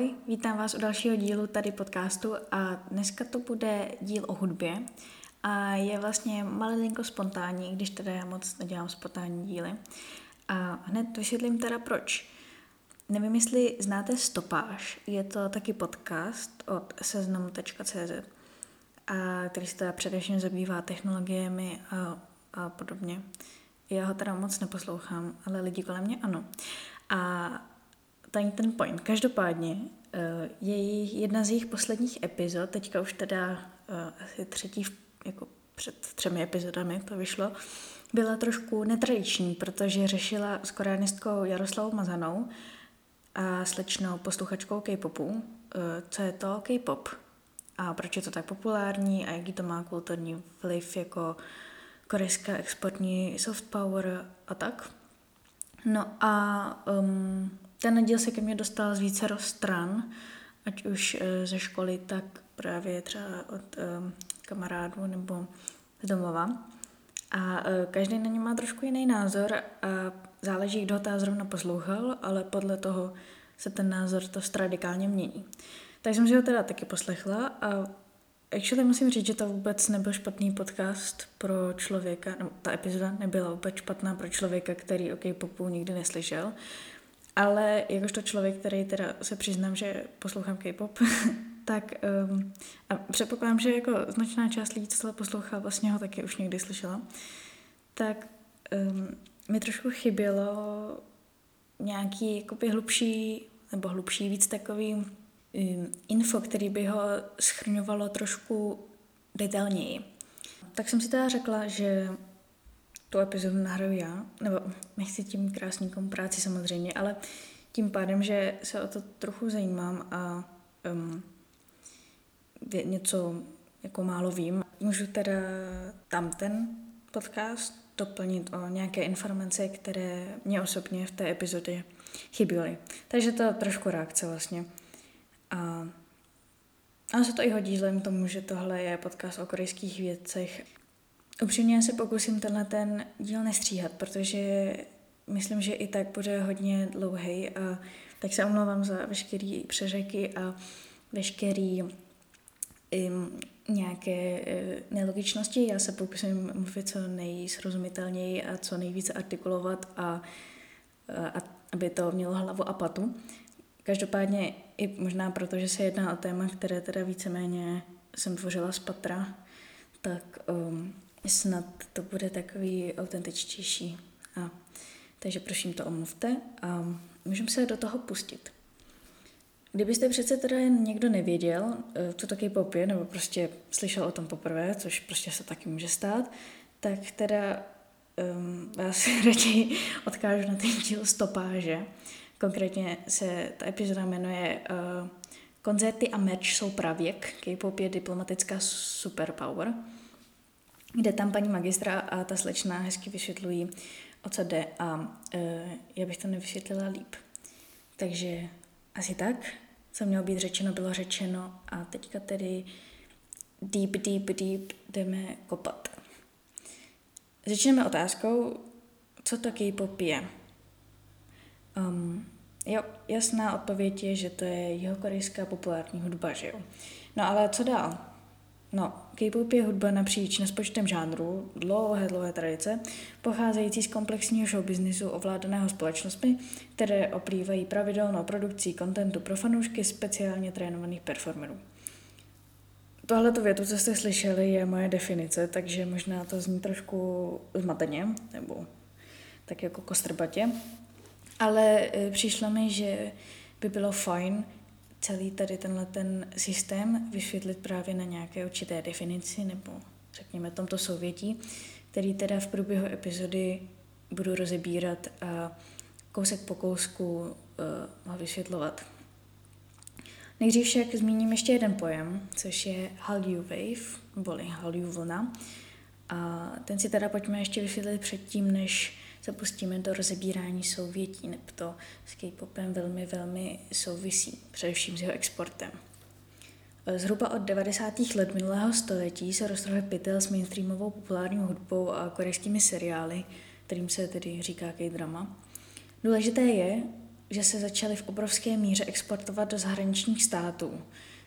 Ahoj, vítám vás u dalšího dílu tady podcastu a dneska to bude díl o hudbě a je vlastně malinko spontánní, když teda já moc nedělám spontánní díly. A hned vysvětlím teda proč. Nevím, jestli znáte Stopáž, je to taky podcast od seznam.cz, a který se teda především zabývá technologiemi a, a podobně. Já ho teda moc neposlouchám, ale lidi kolem mě ano. A tady ten point. Každopádně eh, je jedna z jejich posledních epizod, teďka už teda eh, asi třetí, jako před třemi epizodami to vyšlo, byla trošku netradiční, protože řešila s koreanistkou Jaroslavou Mazanou a slečnou posluchačkou K-popu, eh, co je to K-pop a proč je to tak populární a jaký to má kulturní vliv jako korejská exportní soft power a tak. No a um, ten díl se ke mně dostal z více stran, ať už eh, ze školy, tak právě třeba od um, kamarádů nebo z domova. A uh, každý na ně má trošku jiný názor a záleží, kdo ho zrovna poslouchal, ale podle toho se ten názor to radikálně mění. Tak jsem si ho teda taky poslechla a actually musím říct, že to vůbec nebyl špatný podcast pro člověka, no ta epizoda nebyla vůbec špatná pro člověka, který o K-popu nikdy neslyšel, ale jakožto člověk, který teda se přiznám, že poslouchám K-pop, tak um, a předpokládám, že jako značná část lidí, co to poslouchá, vlastně ho taky už někdy slyšela, tak um, mi trošku chybělo nějaký jakoby hlubší, nebo hlubší víc takový um, info, který by ho schrňovalo trošku detailněji. Tak jsem si teda řekla, že tu epizodu nahraju já, nebo nechci tím krásníkom práci samozřejmě, ale tím pádem, že se o to trochu zajímám a um, něco jako málo vím, můžu teda tam ten podcast doplnit o nějaké informace, které mě osobně v té epizodě chyběly. Takže to je trošku reakce vlastně. A a se to i hodí vzhledem tomu, že tohle je podcast o korejských věcech Upřímně se pokusím tenhle ten díl nestříhat, protože myslím, že i tak bude hodně dlouhý a tak se omlouvám za veškerý přeřeky a veškerý um, nějaké uh, nelogičnosti. Já se pokusím mluvit co nejsrozumitelněji a co nejvíce artikulovat a, a aby to mělo hlavu a patu. Každopádně i možná proto, že se jedná o téma, které teda víceméně jsem tvořila z patra, tak um, snad to bude takový autentičtější. A, takže prosím to omluvte a můžeme se do toho pustit. Kdybyste přece teda jen někdo nevěděl, eh, co taky pop je, nebo prostě slyšel o tom poprvé, což prostě se taky může stát, tak teda um, vás raději odkážu na ten díl stopáže. Konkrétně se ta epizoda jmenuje uh, Koncerty a merch jsou pravěk, K-pop je diplomatická superpower kde tam paní magistra a ta slečna hezky vysvětlují, o co jde a e, já bych to nevysvětlila líp. Takže asi tak, co mělo být řečeno, bylo řečeno a teďka tedy deep, deep, deep jdeme kopat. Začneme otázkou, co to K-pop je. Um, jo, jasná odpověď je, že to je jeho korejská populární hudba, že jo. No ale co dál? No, K-pop je hudba napříč nespočtem žánrů, dlouhé, dlouhé tradice, pocházející z komplexního showbiznisu ovládaného společnostmi, které oplývají pravidelnou produkcí kontentu pro fanoušky speciálně trénovaných performerů. Tohle větu, co jste slyšeli, je moje definice, takže možná to zní trošku zmateně, nebo tak jako kostrbatě. Ale e, přišlo mi, že by bylo fajn celý tady tenhle ten systém vysvětlit právě na nějaké určité definici nebo řekněme tomto souvětí, který teda v průběhu epizody budu rozebírat a kousek po kousku uh, ho vysvětlovat. Nejdřív však zmíním ještě jeden pojem, což je Hallyu Wave, neboli Hallyu vlna. A ten si teda pojďme ještě vysvětlit předtím, než se pustíme do rozebírání souvětí, neb to s K-popem velmi, velmi souvisí, především s jeho exportem. Zhruba od 90. let minulého století se roztrhl pytel s mainstreamovou populární hudbou a korejskými seriály, kterým se tedy říká K-drama. Důležité je, že se začaly v obrovské míře exportovat do zahraničních států,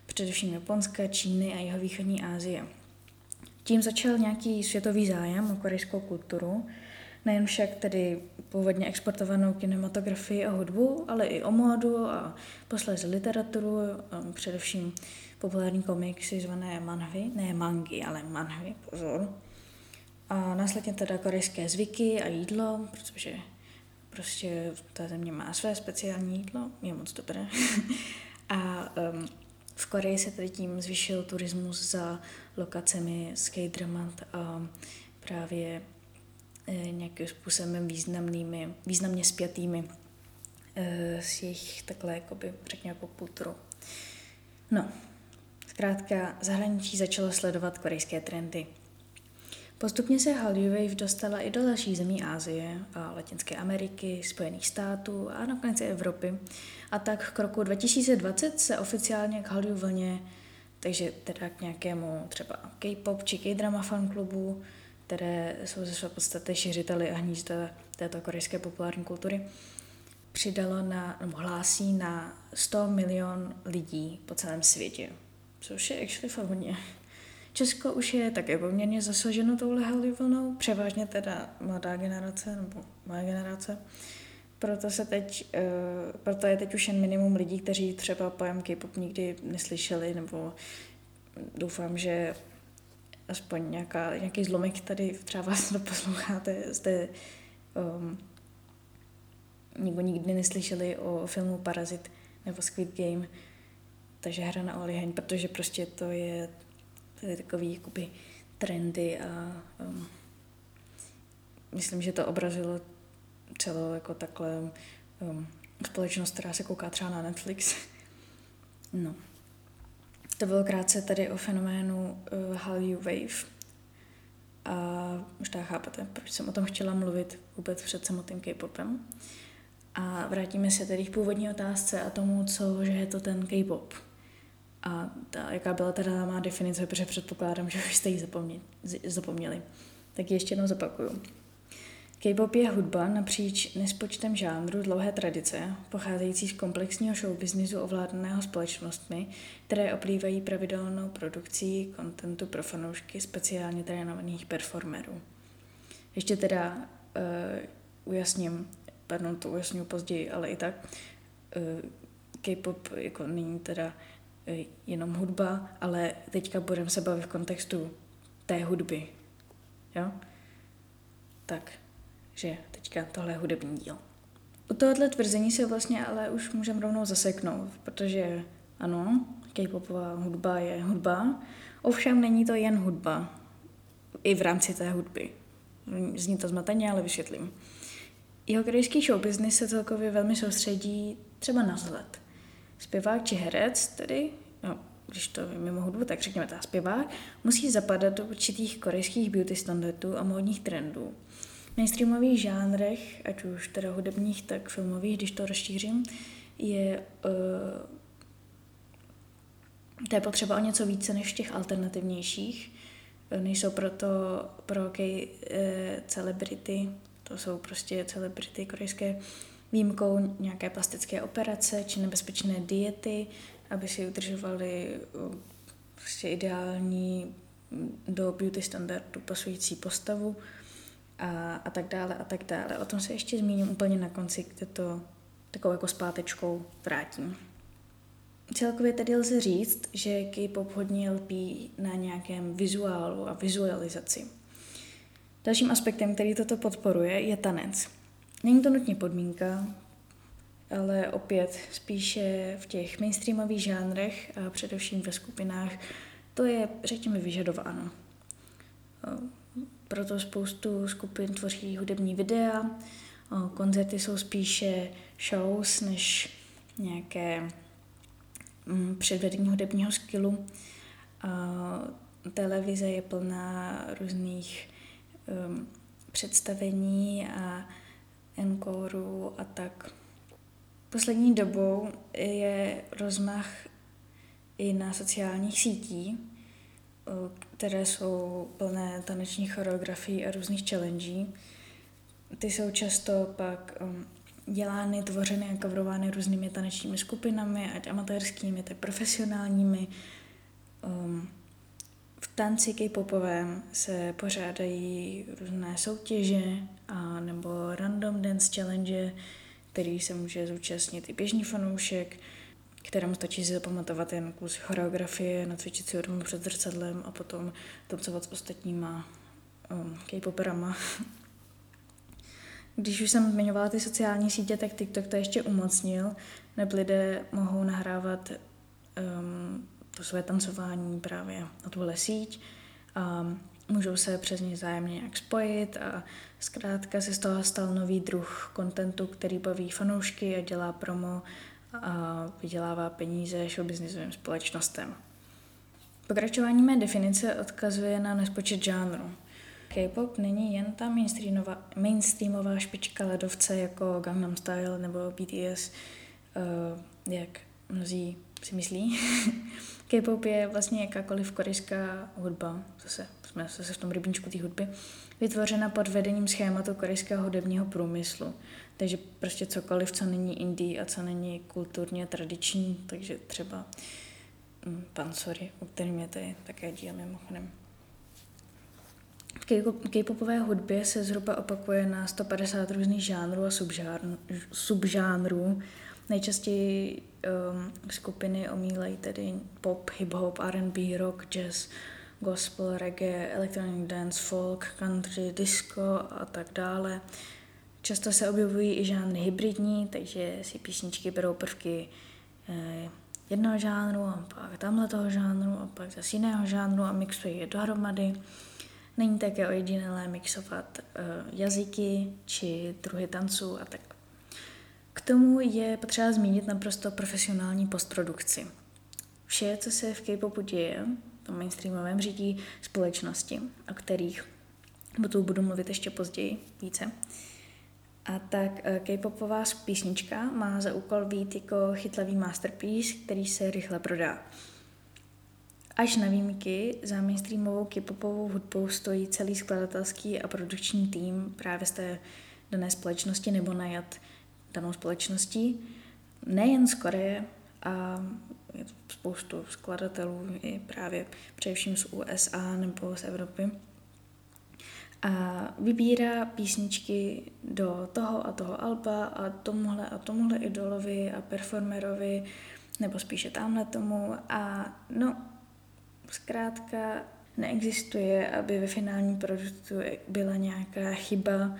především Japonska, Číny a jeho východní Asie. Tím začal nějaký světový zájem o korejskou kulturu, nejen však tedy původně exportovanou kinematografii a hudbu, ale i o módu a posléze literaturu, především populární komiksy zvané manhvy, ne mangy, ale manhvy, pozor. A následně teda korejské zvyky a jídlo, protože prostě ta země má své speciální jídlo, je moc dobré. a um, v Koreji se tedy tím zvýšil turismus za lokacemi skate a právě nějakým způsobem významnými, významně spjatými e, s jejich takhle, jakoby, řekněme, jako kulturou. No, zkrátka, zahraničí začalo sledovat korejské trendy. Postupně se Hallyu dostala i do dalších zemí Asie a Latinské Ameriky, Spojených států a nakonec i Evropy. A tak k roku 2020 se oficiálně k Hallyu vlně, takže teda k nějakému třeba K-pop či K-drama fanklubu, které jsou ze své podstaty šiřiteli a hnízda této korejské populární kultury, přidalo na, nebo hlásí na 100 milion lidí po celém světě. Což je actually fakt hodně. Česko už je také poměrně zasaženo touhle Hallyu vlnou, převážně teda mladá generace nebo moje generace. Proto, se teď, uh, proto je teď už jen minimum lidí, kteří třeba pojem K-pop nikdy neslyšeli, nebo doufám, že aspoň nějaká, nějaký zlomek tady třeba vás to posloucháte, jste um, nikdo nikdy neslyšeli o filmu Parazit nebo Squid Game, takže hra na oliheň, protože prostě to je je takový jakoby trendy a um, myslím, že to obrazilo celou jako takhle um, společnost, která se kouká třeba na Netflix. No. To bylo krátce tady o fenoménu uh, Hallyu Wave. A tak chápete, proč jsem o tom chtěla mluvit vůbec před samotným K-popem. A vrátíme se tedy k původní otázce a tomu, co že je to ten K-pop a ta, jaká byla teda má definice, protože předpokládám, že už jste ji zapomněli, zapomněli. Tak ji ještě jednou zopakuju. K-pop je hudba napříč nespočtem žánrů dlouhé tradice, pocházející z komplexního showbiznisu ovládaného společnostmi, které oplývají pravidelnou produkcí kontentu pro fanoušky speciálně trénovaných performerů. Ještě teda uh, ujasním, pardon, to ujasním později, ale i tak, uh, K-pop jako není teda Eh, jenom hudba, ale teďka budeme se bavit v kontextu té hudby. Jo? Tak, že teďka tohle je hudební díl. U tohohle tvrzení se vlastně ale už můžeme rovnou zaseknout, protože ano, K-popová hudba je hudba, ovšem není to jen hudba, i v rámci té hudby. Zní to zmateně, ale vysvětlím. Jeho korejský show business se celkově velmi soustředí třeba na vzhled zpěvák či herec, tedy, no, když to je mimo hudbu, tak řekněme ta zpěvák, musí zapadat do určitých korejských beauty standardů a módních trendů. Mainstreamových žánrech, ať už teda hudebních, tak filmových, když to rozšířím, je uh, to je potřeba o něco více než těch alternativnějších. Eh, nejsou proto pro uh, celebrity, to jsou prostě celebrity korejské, výjimkou nějaké plastické operace či nebezpečné diety, aby si udržovali prostě ideální do beauty standardu pasující postavu a, a tak dále a tak dále. O tom se ještě zmíním úplně na konci, kde to takovou jako zpátečkou vrátím. Celkově tedy lze říct, že K-pop hodně lpí na nějakém vizuálu a vizualizaci. Dalším aspektem, který toto podporuje, je tanec. Není to nutně podmínka, ale opět spíše v těch mainstreamových žánrech a především ve skupinách to je, řekněme, vyžadováno. Proto spoustu skupin tvoří hudební videa, koncerty jsou spíše shows než nějaké mm, předvedení hudebního skillu. Televize je plná různých um, představení a enkorů a tak. Poslední dobou je rozmach i na sociálních sítí, které jsou plné tanečních choreografií a různých challengí. Ty jsou často pak dělány, tvořeny a coverovány různými tanečními skupinami, ať amatérskými, tak profesionálními. V tanci K-popovém se pořádají různé soutěže a nebo random dance challenge, který se může zúčastnit i běžný fanoušek, kterému stačí si zapamatovat jen kus choreografie, nacvičit si odmů před zrcadlem a potom tancovat s ostatníma um, K-poperama. Když už jsem zmiňovala ty sociální sítě, tak TikTok to ještě umocnil, nebo lidé mohou nahrávat um, to své tancování právě na tuhle síť a můžou se přes ně zájemně nějak spojit a zkrátka se z toho stal nový druh kontentu, který baví fanoušky a dělá promo a vydělává peníze showbiznisovým společnostem. Pokračování mé definice odkazuje na nespočet žánrů. K-pop není jen ta mainstreamová, špička ledovce jako Gangnam Style nebo BTS, eh, jak mnozí si myslí. K-pop je vlastně jakákoliv korejská hudba, zase jsme zase v tom rybníčku té hudby, vytvořena pod vedením schématu korejského hudebního průmyslu. Takže prostě cokoliv, co není indie a co není kulturně tradiční, takže třeba mm, pan Sorry, o kterým je tady také díl mimochodem. V K-popové hudbě se zhruba opakuje na 150 různých žánrů a subžánrů. Nejčastěji um, skupiny omílají tedy pop, hip-hop, R&B, rock, jazz, gospel, reggae, electronic dance, folk, country, disco a tak dále. Často se objevují i žánry hybridní, takže si písničky berou prvky eh, jednoho žánru a pak tamhle toho žánru a pak zase jiného žánru a mixují je dohromady. Není také ojedinělé mixovat uh, jazyky či druhy tanců a tak. Tomu je potřeba zmínit naprosto profesionální postprodukci. Vše, co se v K-popu děje, v tom mainstreamovém řídí společnosti, o kterých o tom budu mluvit ještě později více. A tak eh, K-popová písnička má za úkol být jako chytlavý masterpiece, který se rychle prodá. Až na výjimky za mainstreamovou k-popovou hudbou stojí celý skladatelský a produkční tým právě z té dané společnosti nebo najat danou společností. Nejen z Koreje, a je spoustu skladatelů i právě především z USA nebo z Evropy. A vybírá písničky do toho a toho alba a tomuhle a tomuhle idolovi a performerovi, nebo spíše tamhle tomu. A no, Zkrátka neexistuje, aby ve finálním produktu byla nějaká chyba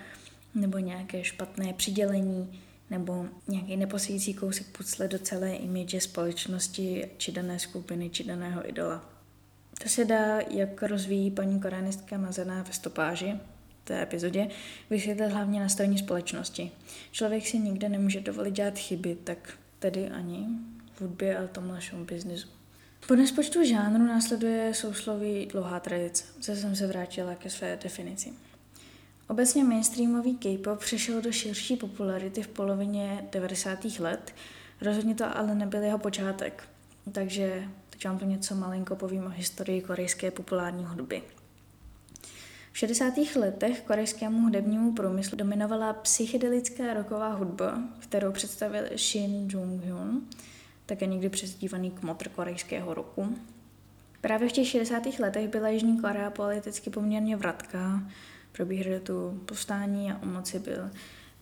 nebo nějaké špatné přidělení nebo nějaký neposíjící kousek pucle do celé imidže společnosti či dané skupiny či daného idola. To se dá, jak rozvíjí paní koreanistka Mazená ve stopáži, té epizodě, vysvětlit hlavně nastavení společnosti. Člověk si nikde nemůže dovolit dělat chyby, tak tedy ani v hudbě a tomhle show businessu. Po nespočtu žánru následuje sousloví dlouhá tradice. Zase jsem se vrátila ke své definici. Obecně mainstreamový K-pop přišel do širší popularity v polovině 90. let, rozhodně to ale nebyl jeho počátek. Takže teď vám to něco malinko povím o historii korejské populární hudby. V 60. letech korejskému hudebnímu průmyslu dominovala psychedelická roková hudba, kterou představil Shin Jung-hyun, také někdy přezdívaný kmotr korejského roku. Právě v těch 60. letech byla Jižní Korea politicky poměrně vratká. Probíhaly tu povstání a u moci byl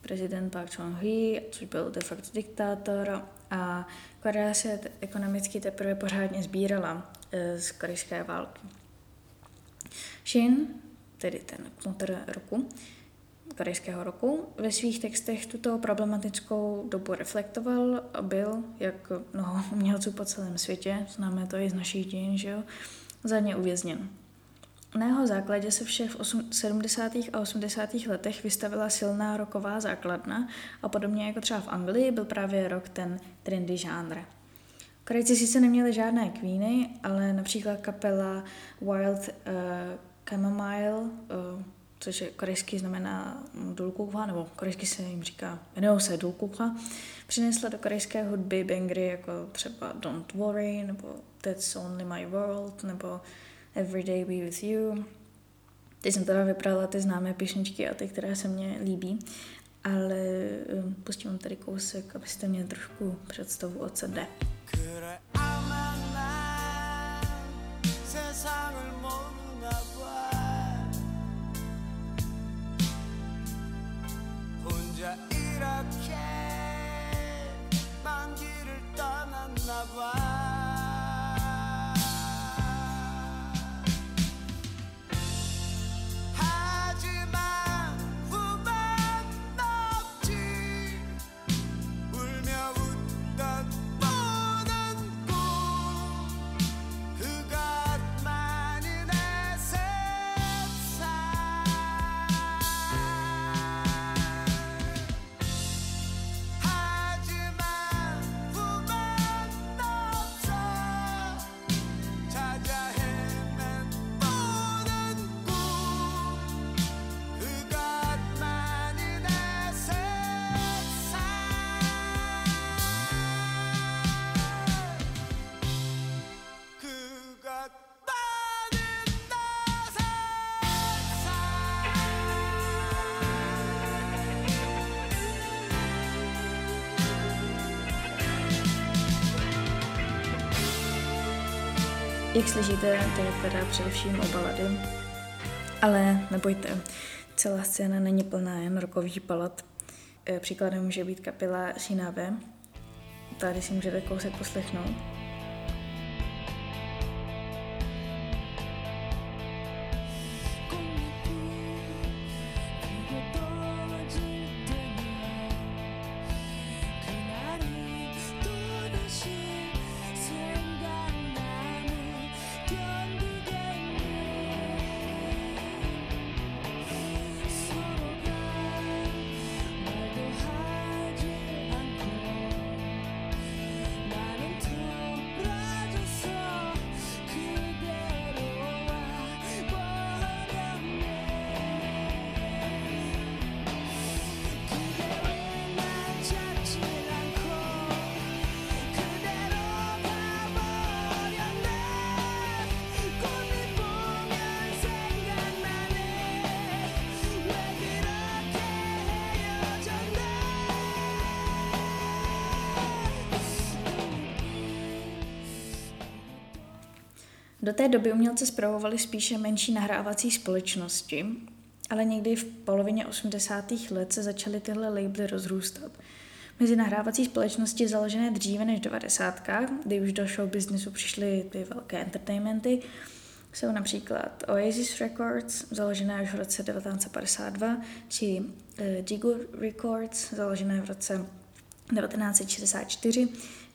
prezident Park Chung-hee, což byl de facto diktátor a Korea se ekonomicky teprve pořádně sbírala e, z korejské války. Shin, tedy ten kmotr roku, korejského roku. Ve svých textech tuto problematickou dobu reflektoval a byl, jak mnoho umělců po celém světě, známe to i z našich dějin, že jo, za ně uvězněn. Na jeho základě se všech v 70. a 80. letech vystavila silná roková základna a podobně jako třeba v Anglii byl právě rok ten trendy žánr. Korejci sice neměli žádné queeny, ale například kapela Wild uh, Chamomile, uh, což je korejsky znamená dulkucha, nebo korejsky se jim říká, jmenují se dulkucha, přinesla do korejské hudby bangry jako třeba Don't Worry, nebo That's Only My World, nebo Everyday Be With You. Teď jsem teda vybrala ty známé píšničky a ty, které se mně líbí. ale um, pustím vám tady kousek, abyste měli trošku představu, o co jde. 이렇 slyšíte, to je teda především o balady. Ale nebojte, celá scéna není plná jen rokových balad. E, příkladem může být kapela Sinave. Tady si můžete kousek poslechnout. Do té doby umělce zpravovali spíše menší nahrávací společnosti, ale někdy v polovině 80. let se začaly tyhle labely rozrůstat. Mezi nahrávací společnosti založené dříve než 90. kdy už do show businessu přišly ty velké entertainmenty, jsou například Oasis Records, založené už v roce 1952, či uh, Digo Records, založené v roce 1964,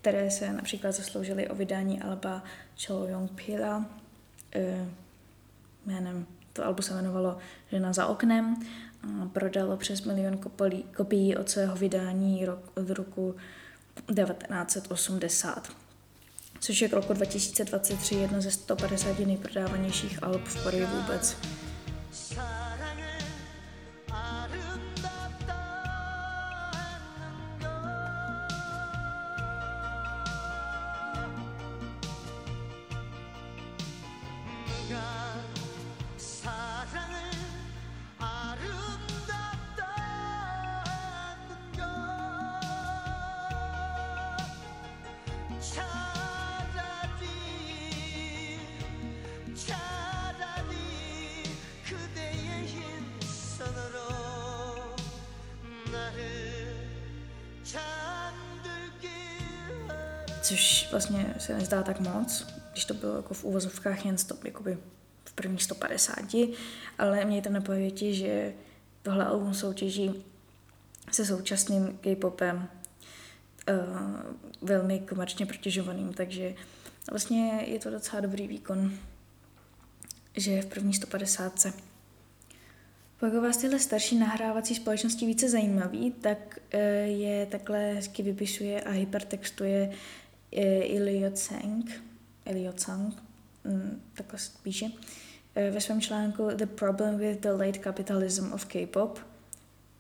které se například zasloužily o vydání alba Cho Yong Pila, e, jménem, to albu se jmenovalo Žena za oknem, a prodalo přes milion kopolí, kopií od svého vydání rok, od roku 1980 což je k roku 2023 jedno ze 150 nejprodávanějších alb v Koreji vůbec. Což vlastně se nezdá tak moc, když to bylo jako v úvozovkách jen stop, jakoby v prvních 150, ale mějte na paměti, že tohle album soutěží se současným K-popem uh, velmi komerčně protěžovaným, takže vlastně je to docela dobrý výkon, že je v první 150. Pokud vás tyhle starší nahrávací společnosti více zajímavý, tak uh, je takhle hezky vypisuje a hypertextuje Eliot Sang, Eliot Sang, mm, takhle píše, eh, ve svém článku The Problem with the Late Capitalism of K-pop.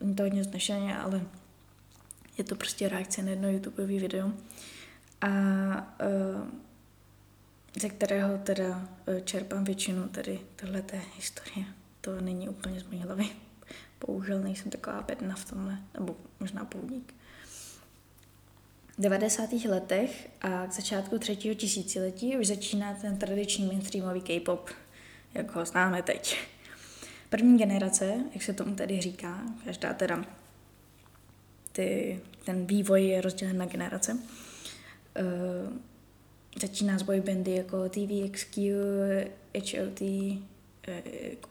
Není to hodně znešeně, ale je to prostě reakce na jedno YouTubeové video. A uh, ze kterého teda uh, čerpám většinu tady tohleté historie. To není úplně z mojí hlavy. bohužel nejsem taková bedna v tomhle, nebo možná poudník. V 90. letech a k začátku třetího tisíciletí už začíná ten tradiční mainstreamový K-pop, jak ho známe teď. První generace, jak se tomu tedy říká, každá teda ty, ten vývoj je rozdělen na generace. Uh, začíná s boybandy jako TVXQ, HOT, uh,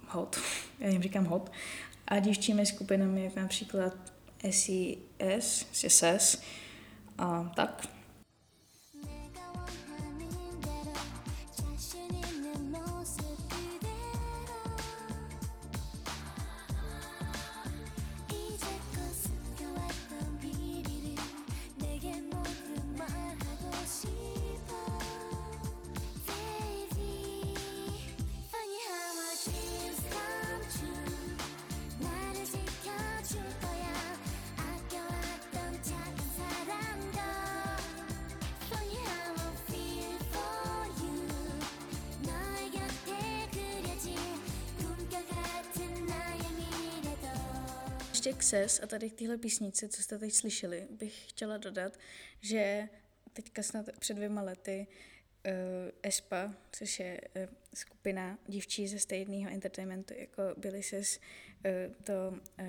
HOT, já jim říkám HOT, a dívčími skupinami jako například SES, SES a tak. SES a tady k téhle písnici, co jste teď slyšeli, bych chtěla dodat, že teďka snad před dvěma lety uh, ESPA, což je uh, skupina dívčí ze stejného entertainmentu jako Billy Sis, uh, to uh,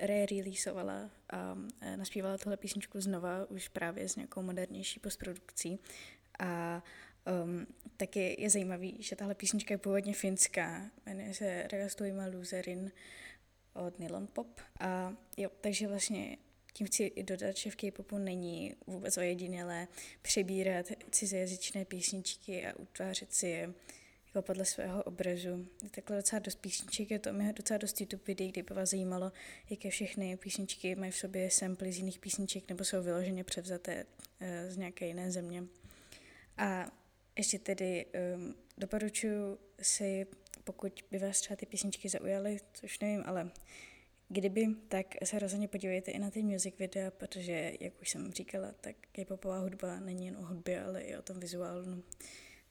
re-releasovala a uh, naspívala tuhle písničku znova, už právě s nějakou modernější postprodukcí. A um, taky je zajímavý, že tahle písnička je původně finská, jmenuje se Ragastuima Loserin od Nylon Pop. A jo, takže vlastně tím chci i dodat, že v K-popu není vůbec ojedinělé přebírat cizojazyčné písničky a utvářet si je jako podle svého obrazu. Je takhle docela dost písniček, je to mi docela dost YouTube videí, kdy by vás zajímalo, jaké všechny písničky mají v sobě samply z jiných písniček nebo jsou vyloženě převzaté uh, z nějaké jiné země. A ještě tedy um, doporučuji si pokud by vás třeba ty písničky zaujaly, což nevím, ale kdyby, tak se rozhodně podívejte i na ty music videa, protože, jak už jsem říkala, tak K-popová hudba není jen o hudbě, ale i o tom vizuálnu.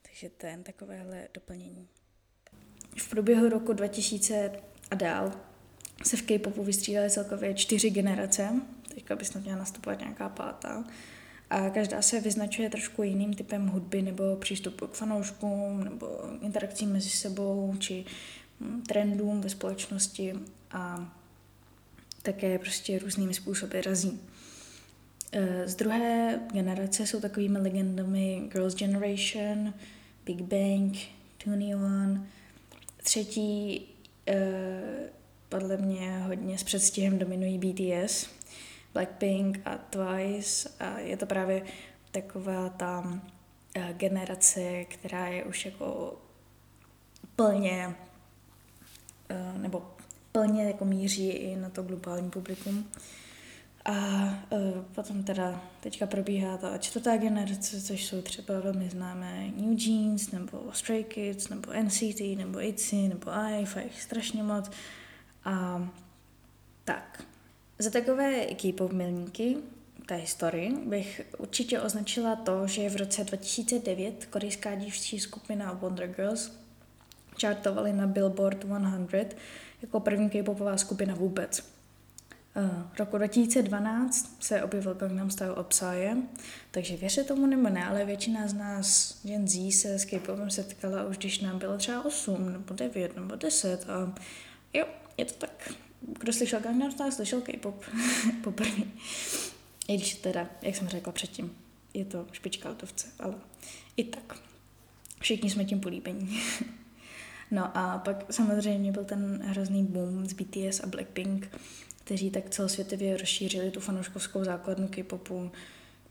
Takže to je jen takovéhle doplnění. V průběhu roku 2000 a dál se v K-popu vystřídaly celkově čtyři generace, teďka by snad měla nastupovat nějaká pátá a každá se vyznačuje trošku jiným typem hudby nebo přístupu k fanouškům nebo interakcí mezi sebou či hm, trendům ve společnosti a také prostě různými způsoby razí. E, z druhé generace jsou takovými legendami Girls' Generation, Big Bang, Tony One. Třetí e, podle mě hodně s předstihem dominují BTS, Blackpink a Twice a je to právě taková ta eh, generace, která je už jako plně eh, nebo plně jako míří i na to globální publikum. A uh, potom teda teďka probíhá ta čtvrtá generace, což jsou třeba velmi známé New Jeans, nebo Stray Kids, nebo NCT, nebo ITZY, nebo IVE, a jich strašně moc. A tak, za takové K-pop milníky té historii bych určitě označila to, že v roce 2009 korejská dívčí skupina Wonder Girls čartovali na Billboard 100 jako první K-popová skupina vůbec. Uh, roku 2012 se objevil Gangnam Style Psy, takže věřte tomu nebo ne, ale většina z nás Gen Z se s K-popem setkala už když nám bylo třeba 8 nebo 9 nebo 10 a jo, je to tak kdo slyšel Gangnam Style, slyšel K-pop poprvé. I když teda, jak jsem řekla předtím, je to špička letovce, ale i tak. Všichni jsme tím políbení. no a pak samozřejmě byl ten hrozný boom z BTS a Blackpink, kteří tak celosvětově rozšířili tu fanouškovskou základnu K-popu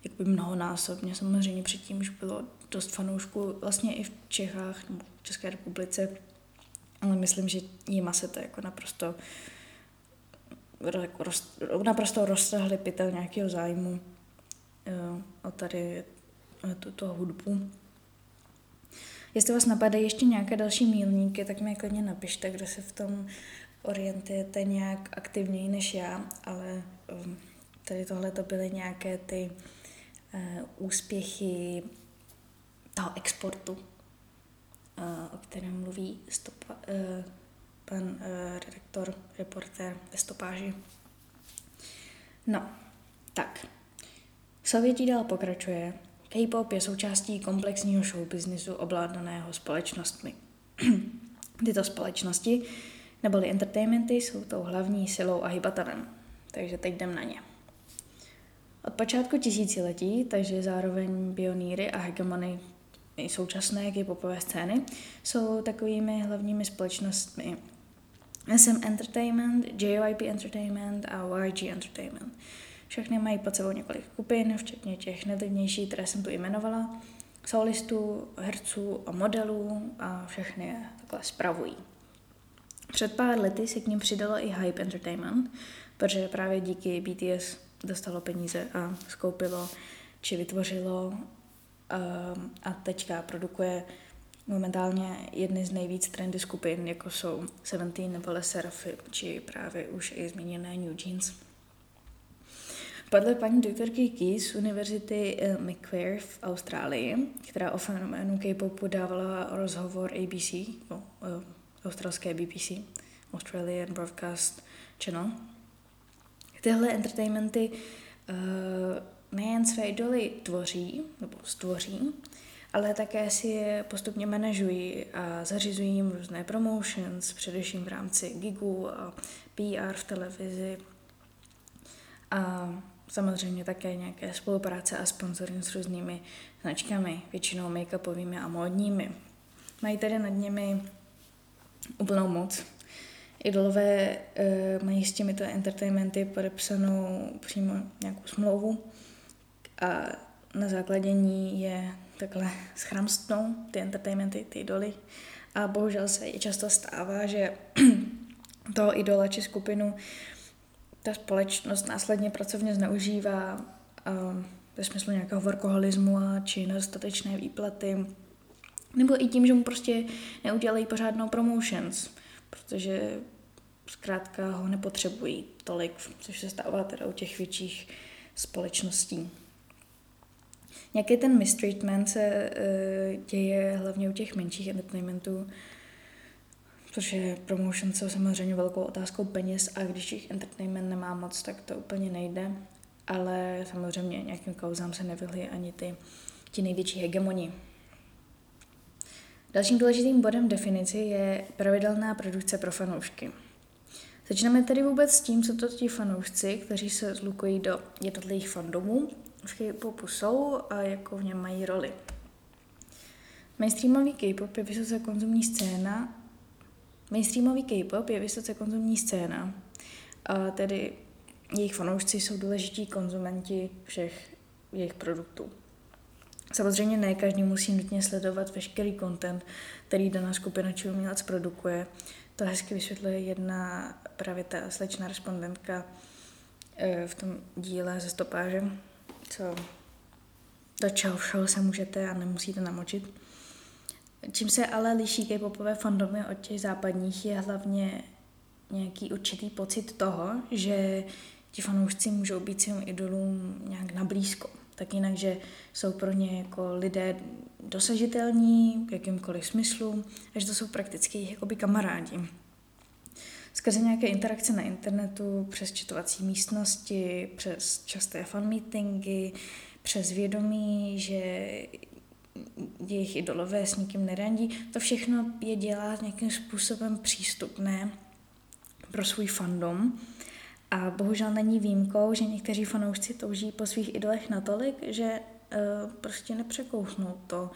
jakoby mnohonásobně. Samozřejmě předtím už bylo dost fanoušků, vlastně i v Čechách nebo v České republice, ale myslím, že jima se to jako naprosto roz, naprosto roztrhli pytel nějakého zájmu jo, a tady tuto hudbu. Jestli vás napadají ještě nějaké další mílníky, tak mi klidně napište, kdo se v tom orientujete nějak aktivněji než já, ale um, tady tohle to byly nějaké ty uh, úspěchy toho exportu, o kterém mluví stopa, pan uh, redaktor, reportér ve stopáži. No, tak. Sovětí dál pokračuje. K-pop je součástí komplexního show businessu ovládaného společnostmi. Tyto společnosti, neboli entertainmenty, jsou tou hlavní silou a hybatelem. Takže teď jdem na ně. Od počátku tisíciletí, takže zároveň pionýry a hegemony současné K-popové scény, jsou takovými hlavními společnostmi SM Entertainment, JYP Entertainment a YG Entertainment. Všechny mají pod sebou několik skupin, včetně těch nejlivnějších, které jsem tu jmenovala, solistů, herců a modelů a všechny je takhle spravují. Před pár lety se k ním přidalo i Hype Entertainment, protože právě díky BTS dostalo peníze a skoupilo či vytvořilo um, a teďka produkuje momentálně jedny z nejvíc trendy skupin, jako jsou Seventeen nebo Le Seraphim, či právě už i zmíněné New Jeans. Podle paní doktorky Key z Univerzity eh, Macquarie v Austrálii, která o fenoménu K-popu dávala rozhovor ABC, no, australské BBC, Australian Broadcast Channel, tyhle entertainmenty uh, nejen své idoly tvoří, nebo stvoří, ale také si je postupně manažují a zařizují jim různé promotions, především v rámci gigů a PR v televizi. A samozřejmě také nějaké spolupráce a sponsoring s různými značkami, většinou make-upovými a módními. Mají tedy nad nimi úplnou moc. Idolové uh, mají s těmito entertainmenty podepsanou přímo nějakou smlouvu a na základě ní je takhle schramstnou ty entertainmenty, ty idoly. A bohužel se i často stává, že toho idola či skupinu ta společnost následně pracovně zneužívá ve smyslu nějakého workoholismu a či nedostatečné výplaty, nebo i tím, že mu prostě neudělají pořádnou promotions, protože zkrátka ho nepotřebují tolik, což se stává teda u těch větších společností. Nějaký ten mistreatment se uh, děje hlavně u těch menších entertainmentů, protože promotion jsou samozřejmě velkou otázkou peněz a když jich entertainment nemá moc, tak to úplně nejde. Ale samozřejmě nějakým kauzám se nevyhly ani ty, ti největší hegemoni. Dalším důležitým bodem definici je pravidelná produkce pro fanoušky. Začneme tedy vůbec s tím, co to ti fanoušci, kteří se zlukují do jednotlivých fandomů, v K-popu jsou a jakou v něm mají roli. Mainstreamový K-pop je vysoce konzumní scéna. Mainstreamový K-pop je vysoce konzumní scéna, a tedy jejich fanoušci jsou důležití konzumenti všech jejich produktů. Samozřejmě ne každý musí nutně sledovat veškerý content, který daná skupina či umělec produkuje. To hezky vysvětluje jedna právě ta slečná respondentka eh, v tom díle ze stopáže, co do čeho všeho se můžete a nemusíte namočit. Čím se ale liší K-popové fandomy od těch západních je hlavně nějaký určitý pocit toho, že ti fanoušci můžou být svým idolům nějak nablízko. Tak jinak, že jsou pro ně jako lidé dosažitelní v jakýmkoliv smyslu a že to jsou prakticky jakoby kamarádi. Skrze nějaké interakce na internetu, přes četovací místnosti, přes časté fan meetingy, přes vědomí, že jejich idolové s nikým nerandí, to všechno je dělá nějakým způsobem přístupné pro svůj fandom. A bohužel není výjimkou, že někteří fanoušci touží po svých idolech natolik, že uh, prostě nepřekousnou to,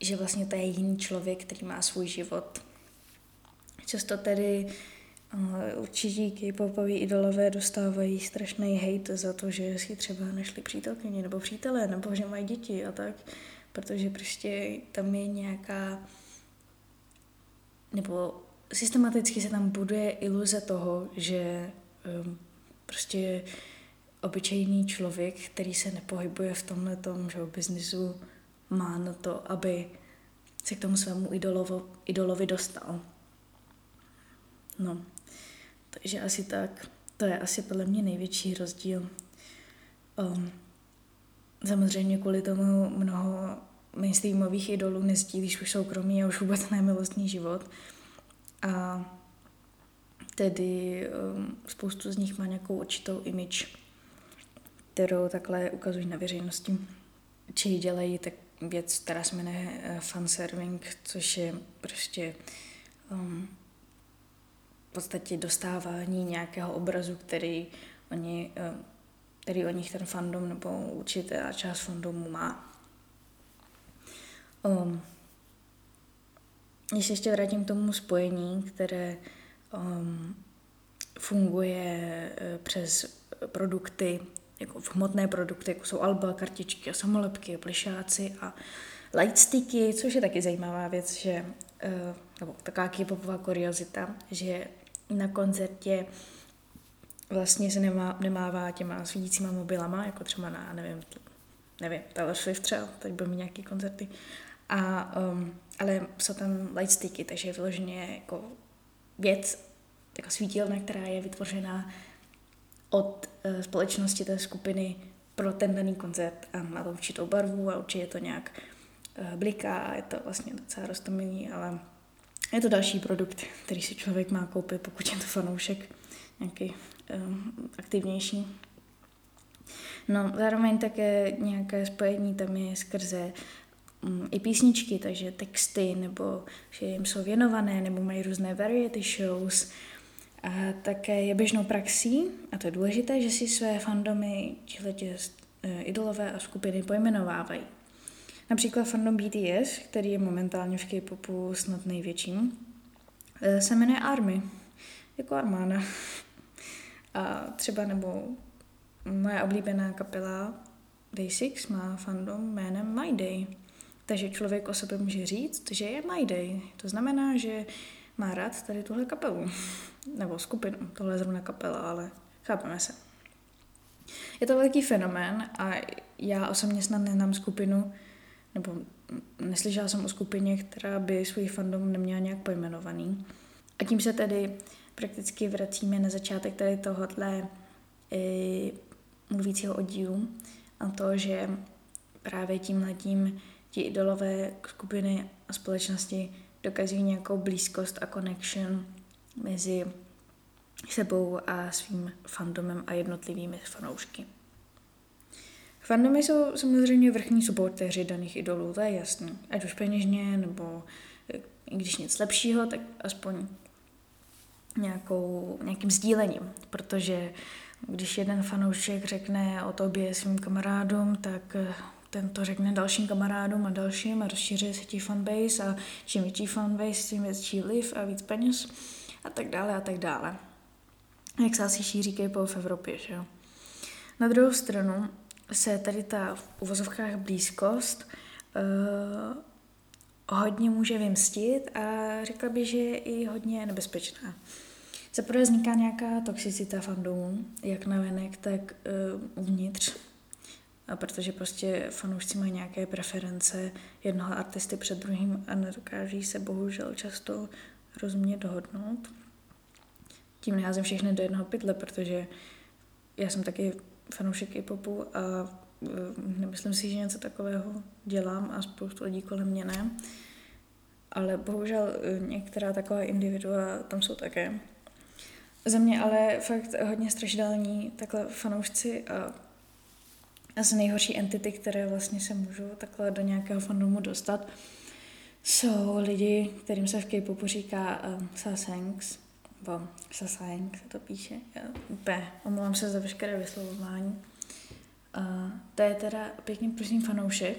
že vlastně to je jiný člověk, který má svůj život Často tedy uh, určití k-popoví idolové dostávají strašný hate za to, že si třeba našli přítelkyni nebo přítele, nebo že mají děti a tak, protože prostě tam je nějaká nebo systematicky se tam buduje iluze toho, že um, prostě obyčejný člověk, který se nepohybuje v tomhle tom biznisu, má na to, aby se k tomu svému idolovo, idolovi dostal. No, takže asi tak. To je asi podle mě největší rozdíl. Um, samozřejmě kvůli tomu mnoho mainstreamových idolů nezdílíš už soukromí a už vůbec nemilostný život. A tedy um, spoustu z nich má nějakou určitou image, kterou takhle ukazují na veřejnosti. Či dělají tak věc, která se jmenuje uh, fanserving, což je prostě um, podstatě dostávání nějakého obrazu, který oni, um, který o nich ten fandom nebo určitá část fandomu má. Um, když se ještě vrátím k tomu spojení, které um, funguje uh, přes produkty, jako hmotné produkty, jako jsou alba, kartičky a samolepky, plišáci a lightsticky, což je taky zajímavá věc, že, uh, nebo taková k kuriozita, že na koncertě vlastně se nemá, nemává těma svítícíma mobilama, jako třeba na, nevím, nevím, Taylor Swift třeba, teď mít nějaký koncerty, a, um, ale jsou tam lightsticky, takže je vyloženě jako věc, jako svítilna, která je vytvořená od uh, společnosti té skupiny pro ten daný koncert a má to určitou barvu a určitě to nějak uh, bliká a je to vlastně docela rostomilý, ale je to další produkt, který si člověk má koupit, pokud je to fanoušek nějaký um, aktivnější. No, zároveň také nějaké spojení tam je skrze um, i písničky, takže texty, nebo že jim jsou věnované, nebo mají různé variety shows. A také je běžnou praxí, a to je důležité, že si své fandomy tihletě uh, idolové a skupiny pojmenovávají. Například fandom BTS, který je momentálně v K-popu snad největším, uh, se jmenuje ARMY, jako armáda. A třeba nebo moje oblíbená kapela Day6 má fandom jménem My Day. Takže člověk o sobě může říct, že je My Day. To znamená, že má rád tady tuhle kapelu. Nebo skupinu. Tohle je zrovna kapela, ale chápeme se. Je to velký fenomén a já osobně snad neznám skupinu, nebo neslyšela jsem o skupině, která by svůj fandom neměla nějak pojmenovaný. A tím se tedy prakticky vracíme na začátek tady tohohle e, mluvícího oddílu a to, že právě tímhletím ti idolové skupiny a společnosti dokazují nějakou blízkost a connection mezi sebou a svým fandomem a jednotlivými fanoušky. Fandomy jsou samozřejmě vrchní supportéři daných idolů, to je jasný. Ať už peněžně, nebo i když nic lepšího, tak aspoň nějakou, nějakým sdílením, protože když jeden fanoušek řekne o tobě svým kamarádům, tak eh, ten to řekne dalším kamarádům a dalším a rozšíří se ti fanbase a čím větší fanbase, tím větší liv a víc peněz a tak dále a tak dále. Jak se asi šíří k v Evropě, že jo. Na druhou stranu se tady ta v uvozovkách blízkost uh, hodně může vymstit a řekla bych, že je i hodně nebezpečná. Za prvé vzniká nějaká toxicita fandomů, jak na venek, tak uh, uvnitř. A protože prostě fanoušci mají nějaké preference jednoho artisty před druhým a nedokáží se bohužel často rozumně dohodnout. Tím neházím všechny do jednoho pytle, protože já jsem taky fanoušek i popu a uh, nemyslím si, že něco takového dělám a spoustu lidí kolem mě ne. Ale bohužel uh, některá taková individua tam jsou také. Za mě ale fakt hodně strašidelní takhle fanoušci a asi nejhorší entity, které vlastně se můžou takhle do nějakého fandomu dostat, jsou lidi, kterým se v K-popu říká um, sasangs, nebo sasang se to píše, P, omlouvám se za veškeré vyslovování. Uh, to je teda pěkně prosím fanoušek,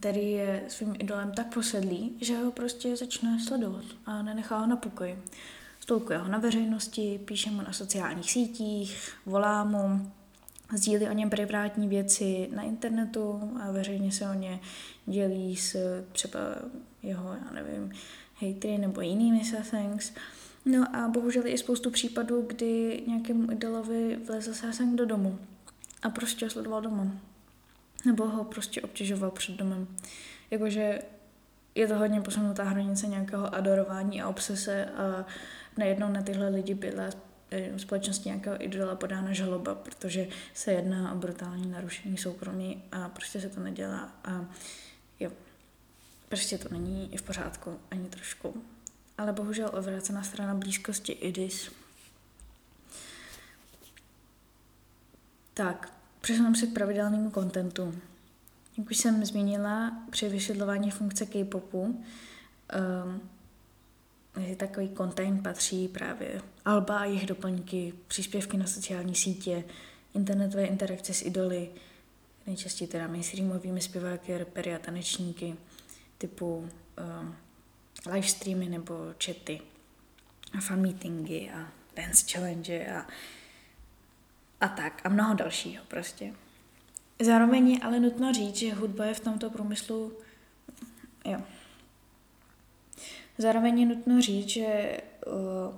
který je svým idolem tak posedlý, že ho prostě začne sledovat a nenechá ho na pokoji. Stolkuje ho na veřejnosti, píše mu na sociálních sítích, volá mu, sdílí o něm privátní věci na internetu a veřejně se o ně dělí s třeba jeho, já nevím, hejtry nebo jinými sasangs. No a bohužel je spoustu případů, kdy nějakému idolovi vlezl sasang do domu a prostě sledoval doma. Nebo ho prostě obtěžoval před domem. Jakože je to hodně posunutá hranice nějakého adorování a obsese a najednou na tyhle lidi byla eh, společnosti nějakého idola podána žaloba, protože se jedná o brutální narušení soukromí a prostě se to nedělá a jo, prostě to není v pořádku ani trošku. Ale bohužel odvrácená strana blízkosti IDIS. Tak, přesuneme se k pravidelnému kontentu. Jak už jsem zmínila při vysvětlování funkce K-popu, um, takový content patří právě alba a jejich doplňky, příspěvky na sociální sítě, internetové interakce s idoly, nejčastěji teda mainstreamovými zpěváky, repery a tanečníky, typu um, live streamy nebo chaty a fan meetingy a dance challenge a, a tak a mnoho dalšího prostě. Zároveň je ale nutno říct, že hudba je v tomto průmyslu, jo, Zároveň je nutno říct, že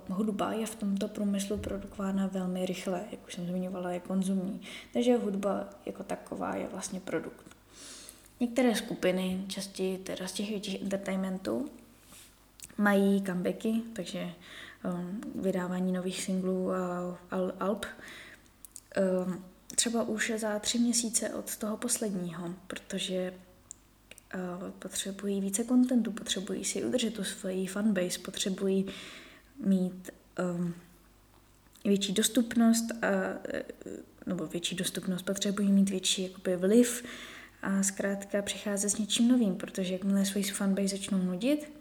uh, hudba je v tomto průmyslu produkována velmi rychle, jak už jsem zmiňovala, je konzumní. Takže hudba jako taková je vlastně produkt. Některé skupiny, častěji teda z těch větších entertainmentů, mají comebacky, takže um, vydávání nových singlů a al- alb. Um, třeba už za tři měsíce od toho posledního, protože uh, potřebují více kontentu, potřebují si udržet tu svoji fanbase, potřebují mít um, větší dostupnost a, nebo větší dostupnost, potřebují mít větší jakoby, vliv a zkrátka přicházet s něčím novým, protože jakmile svoji fanbase začnou nudit,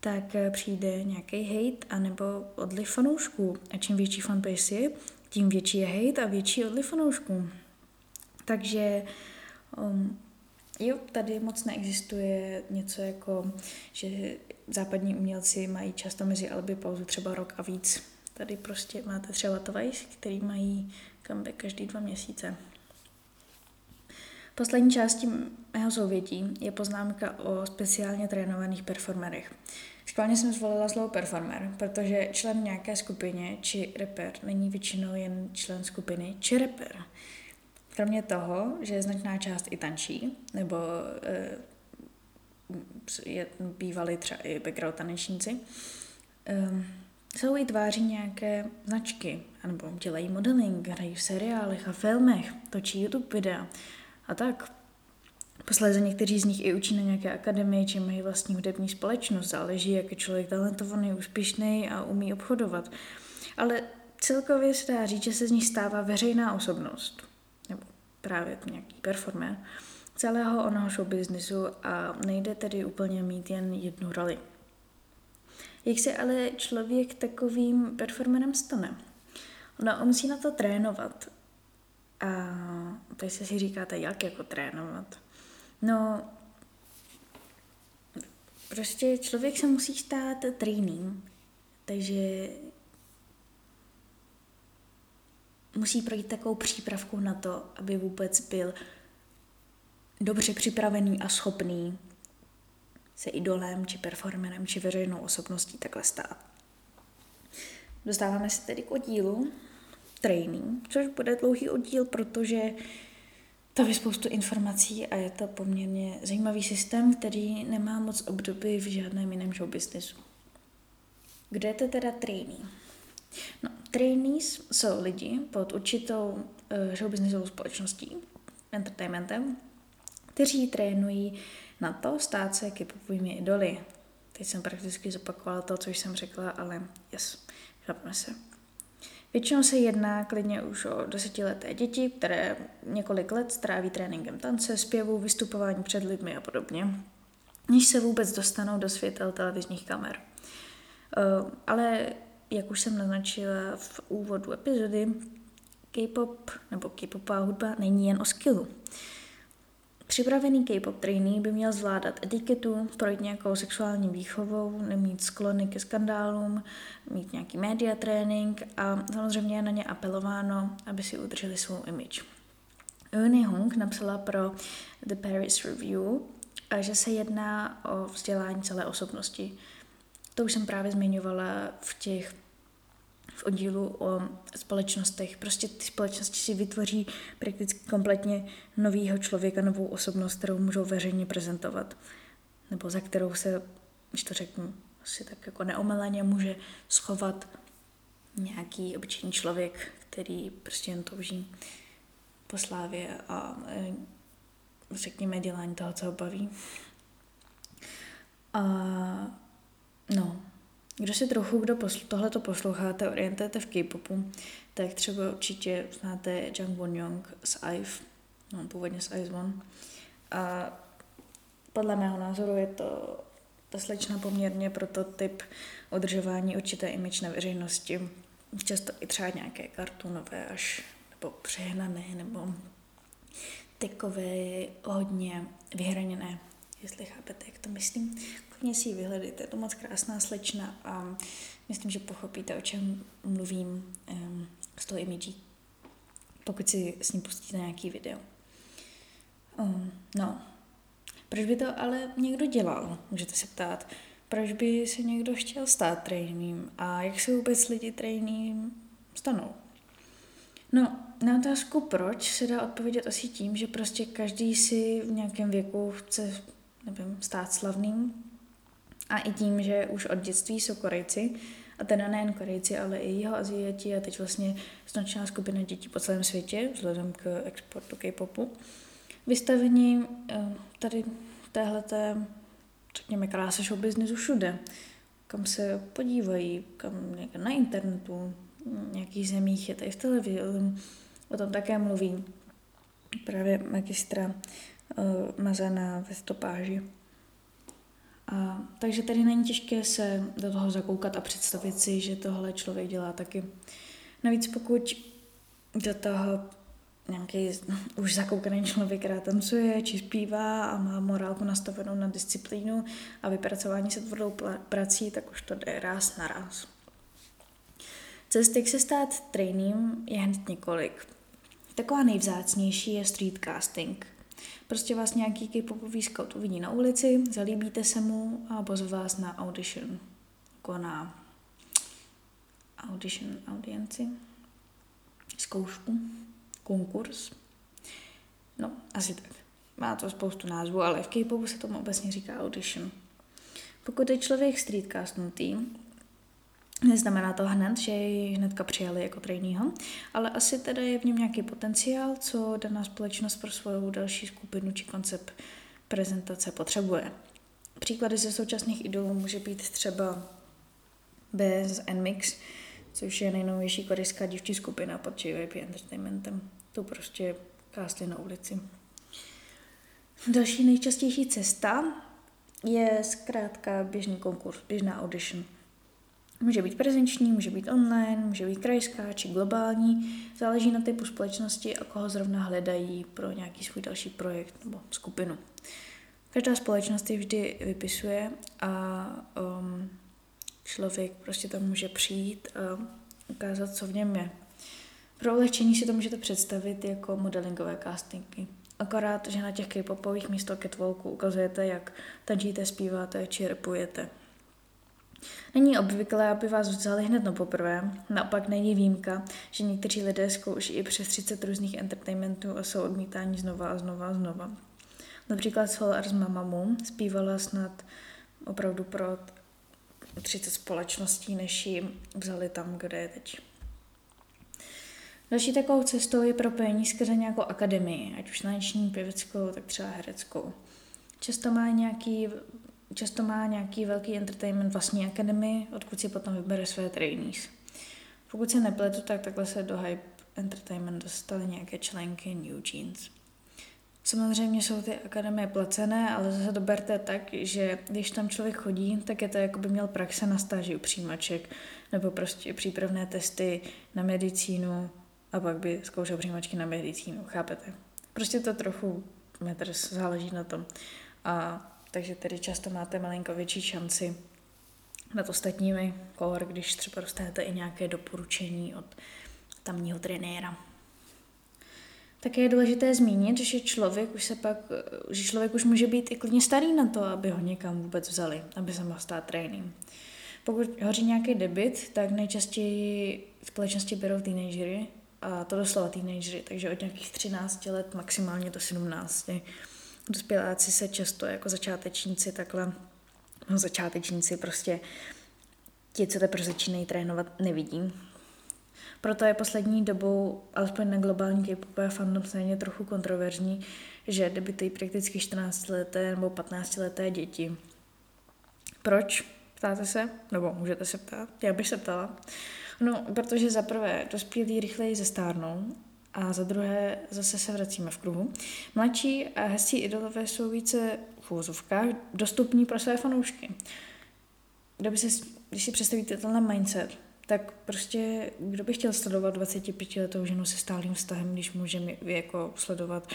tak eh, přijde nějaký hate anebo odliv fanoušků. A čím větší fanbase je, tím větší je hate a větší odliv fanoušků. Takže um, jo, tady moc neexistuje něco jako, že západní umělci mají často mezi alby pauzu třeba rok a víc. Tady prostě máte třeba Twice, který mají comeback každý dva měsíce. Poslední částí mého souvětí je poznámka o speciálně trénovaných performerech. Schválně jsem zvolila slovo performer, protože člen nějaké skupině či reper není většinou jen člen skupiny či reper. Kromě toho, že je značná část i tančí, nebo e, je, bývali třeba i background tanečníci, e, jsou i tváří nějaké značky, nebo dělají modeling, hrají v seriálech a filmech, točí YouTube videa a tak. Posledně někteří z nich i učí na nějaké akademii, či mají vlastní hudební společnost. Záleží, jak je člověk talentovaný, úspěšný a umí obchodovat. Ale celkově se dá říct, že se z nich stává veřejná osobnost, nebo právě nějaký performer, celého onoho show businessu a nejde tedy úplně mít jen jednu roli. Jak se ale člověk takovým performerem stane? No, musí na to trénovat. A to si si říkáte, jak jako trénovat. No, prostě člověk se musí stát training, takže musí projít takovou přípravku na to, aby vůbec byl dobře připravený a schopný se idolem, či performerem, či veřejnou osobností takhle stát. Dostáváme se tedy k oddílu training, což bude dlouhý oddíl, protože to je spoustu informací a je to poměrně zajímavý systém, který nemá moc obdoby v žádném jiném show businessu. Kde je to teda trainee? No, trainees jsou lidi pod určitou uh, show businessovou společností, entertainmentem, kteří trénují na to stát se kypopovými idoly. Teď jsem prakticky zopakovala to, co jsem řekla, ale yes, chápeme se. Většinou se jedná klidně už o desetileté děti, které několik let stráví tréninkem tance, zpěvu, vystupování před lidmi a podobně, než se vůbec dostanou do světel televizních kamer. Uh, ale jak už jsem naznačila v úvodu epizody, K-pop nebo K-popová hudba není jen o skillu. Připravený K-pop trainee by měl zvládat etiketu, projít nějakou sexuální výchovou, nemít sklony ke skandálům, mít nějaký media trénink a samozřejmě je na ně apelováno, aby si udrželi svou image. Eunhee Hong napsala pro The Paris Review, že se jedná o vzdělání celé osobnosti. To už jsem právě zmiňovala v těch v oddílu o společnostech. Prostě ty společnosti si vytvoří prakticky kompletně novýho člověka, novou osobnost, kterou můžou veřejně prezentovat. Nebo za kterou se, když to řeknu, asi tak jako neomaleně může schovat nějaký obyčejný člověk, který prostě jen touží po slávě a e, řekněme dělání toho, co ho baví. A no, kdo si trochu, kdo posl- tohle to posloucháte, orientujete v K-popu, tak třeba určitě znáte Jang Won Young z IVE, no, původně z Ice One. A podle mého názoru je to ta slečna poměrně prototyp udržování určité image na veřejnosti. Často i třeba nějaké kartunové až nebo přehnané, nebo takové hodně vyhraněné, jestli chápete, jak to myslím. Klidně si ji vyhledejte, je to moc krásná slečna a myslím, že pochopíte, o čem mluvím um, z toho imidží, pokud si s ní pustíte nějaký video. Um, no, proč by to ale někdo dělal, můžete se ptát. Proč by se někdo chtěl stát trainím a jak se vůbec lidi trainím stanou? No, na otázku proč se dá odpovědět asi tím, že prostě každý si v nějakém věku chce, nevím, stát slavným a i tím, že už od dětství jsou Korejci, a teda nejen Korejci, ale i jeho Aziati a teď vlastně značná skupina dětí po celém světě, vzhledem k exportu K-popu, vystavení eh, tady téhleté, řekněme, krásy show businessu všude, kam se podívají, kam na internetu, nějakých zemích je tady v televizi, o tom také mluví právě magistra uh, Mazana ve stopáži. A, takže tady není těžké se do toho zakoukat a představit si, že tohle člověk dělá taky. Navíc pokud do toho nějaký už zakoukaný člověk, která tancuje či zpívá a má morálku nastavenou na disciplínu a vypracování se tvrdou prací, tak už to jde ráz na ráz. Cesty, jak se stát trainým, je hned několik. Taková nejvzácnější je streetcasting. Prostě vás nějaký k-popový scout uvidí na ulici, zalíbíte se mu a pozve vás na audition. Jako na audition, audienci, zkoušku konkurs. No, asi tak. Má to spoustu názvů, ale v K-popu se tomu obecně říká audition. Pokud je člověk streetcastnutý, Neznamená to hned, že ji hnedka přijali jako trainího, ale asi teda je v něm nějaký potenciál, co daná společnost pro svou další skupinu či koncept prezentace potřebuje. Příklady ze současných idolů může být třeba bez NMIX, což je nejnovější korejská dívčí skupina pod JYP Entertainmentem. To prostě kásli na ulici. Další nejčastější cesta je zkrátka běžný konkurs, běžná audition. Může být prezenční, může být online, může být krajská či globální, záleží na typu společnosti a koho zrovna hledají pro nějaký svůj další projekt nebo skupinu. Každá společnost ji vždy vypisuje a um, člověk prostě tam může přijít a ukázat, co v něm je. Pro ulehčení si to můžete představit jako modelingové castingy. Akorát, že na těch k-popových místo catwalku ukazujete, jak tančíte, zpíváte či repujete. Není obvyklé, aby vás vzali hned na poprvé, naopak není výjimka, že někteří lidé zkouší i přes 30 různých entertainmentů a jsou odmítáni znova a znova a znova. Například Soul Ars Mamamoo zpívala snad opravdu pro 30 společností, než ji vzali tam, kde je teď. Další takovou cestou je propojení skrze nějakou akademii, ať už taneční, pěveckou, tak třeba hereckou. Často má nějaký, často má nějaký velký entertainment vlastní akademii, odkud si potom vybere své trainees. Pokud se nepletu, tak takhle se do Hype Entertainment dostaly nějaké členky New Jeans. Samozřejmě jsou ty akademie placené, ale zase to berte tak, že když tam člověk chodí, tak je to jako by měl praxe na stáži u přijímaček nebo prostě přípravné testy na medicínu a pak by zkoušel přijímačky na medicínu, chápete? Prostě to trochu metr záleží na tom. A takže tedy často máte malinko větší šanci nad ostatními kor, když třeba dostanete i nějaké doporučení od tamního trenéra. Také je důležité zmínit, že člověk už se pak, že člověk už může být i klidně starý na to, aby ho někam vůbec vzali, aby se mohl stát trénink. Pokud hoří nějaký debit, tak nejčastěji v společnosti berou teenagery, a to doslova teenagery, takže od nějakých 13 let maximálně do 17. Dospěláci se často jako začátečníci takhle, no začátečníci prostě ti, co teprve začínají trénovat, nevidím. Proto je poslední dobou, alespoň na globální K-popové fandom scéně, trochu kontroverzní, že debitují prakticky 14 leté nebo 15 leté děti. Proč? Ptáte se? Nebo můžete se ptát? Já bych se ptala. No, protože za prvé dospělí rychleji zestárnou a za druhé zase se vracíme v kruhu. Mladší a hezcí idolové jsou více v úvozovkách dostupní pro své fanoušky. Kdo by si, když si představíte tenhle mindset, tak prostě kdo by chtěl sledovat 25 letou ženu se stálým vztahem, když může jako sledovat,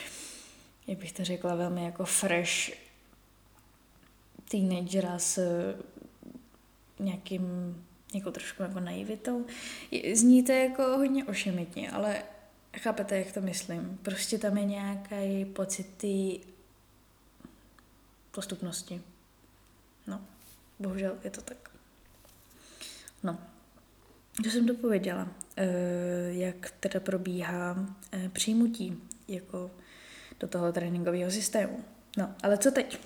jak bych to řekla, velmi jako fresh teenagera s nějakým jako trošku jako naivitou. Zní to jako hodně ošemitně, ale chápete, jak to myslím. Prostě tam je nějaký pocit postupnosti. No, bohužel je to tak. No, to jsem dopověděla, eh, jak teda probíhá eh, přijmutí jako do toho tréninkového systému. No, ale co teď?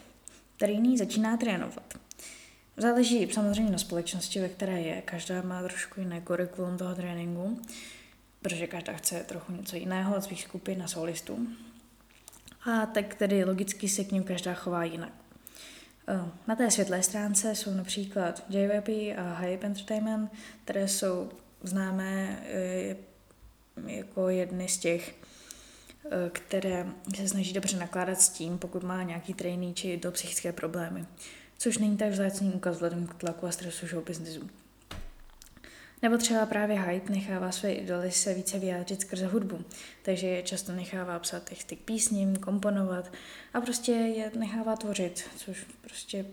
Trénink začíná trénovat. Záleží samozřejmě na společnosti, ve které je. Každá má trošku jiné kurikulum toho tréninku, protože každá chce trochu něco jiného od svých skupin a solistů. A tak tedy logicky se k ním každá chová jinak. Eh, na té světlé stránce jsou například JVP a Hype Entertainment, které jsou známé eh, jako jedny z těch, eh, které se snaží dobře nakládat s tím, pokud má nějaký trainee či do psychické problémy což není tak vzácný úkaz vzhledem k tlaku a stresu show businessu. Nebo třeba právě Hype nechává své idoly se více vyjádřit skrze hudbu, takže je často nechává psát texty k písním, komponovat a prostě je nechává tvořit, což prostě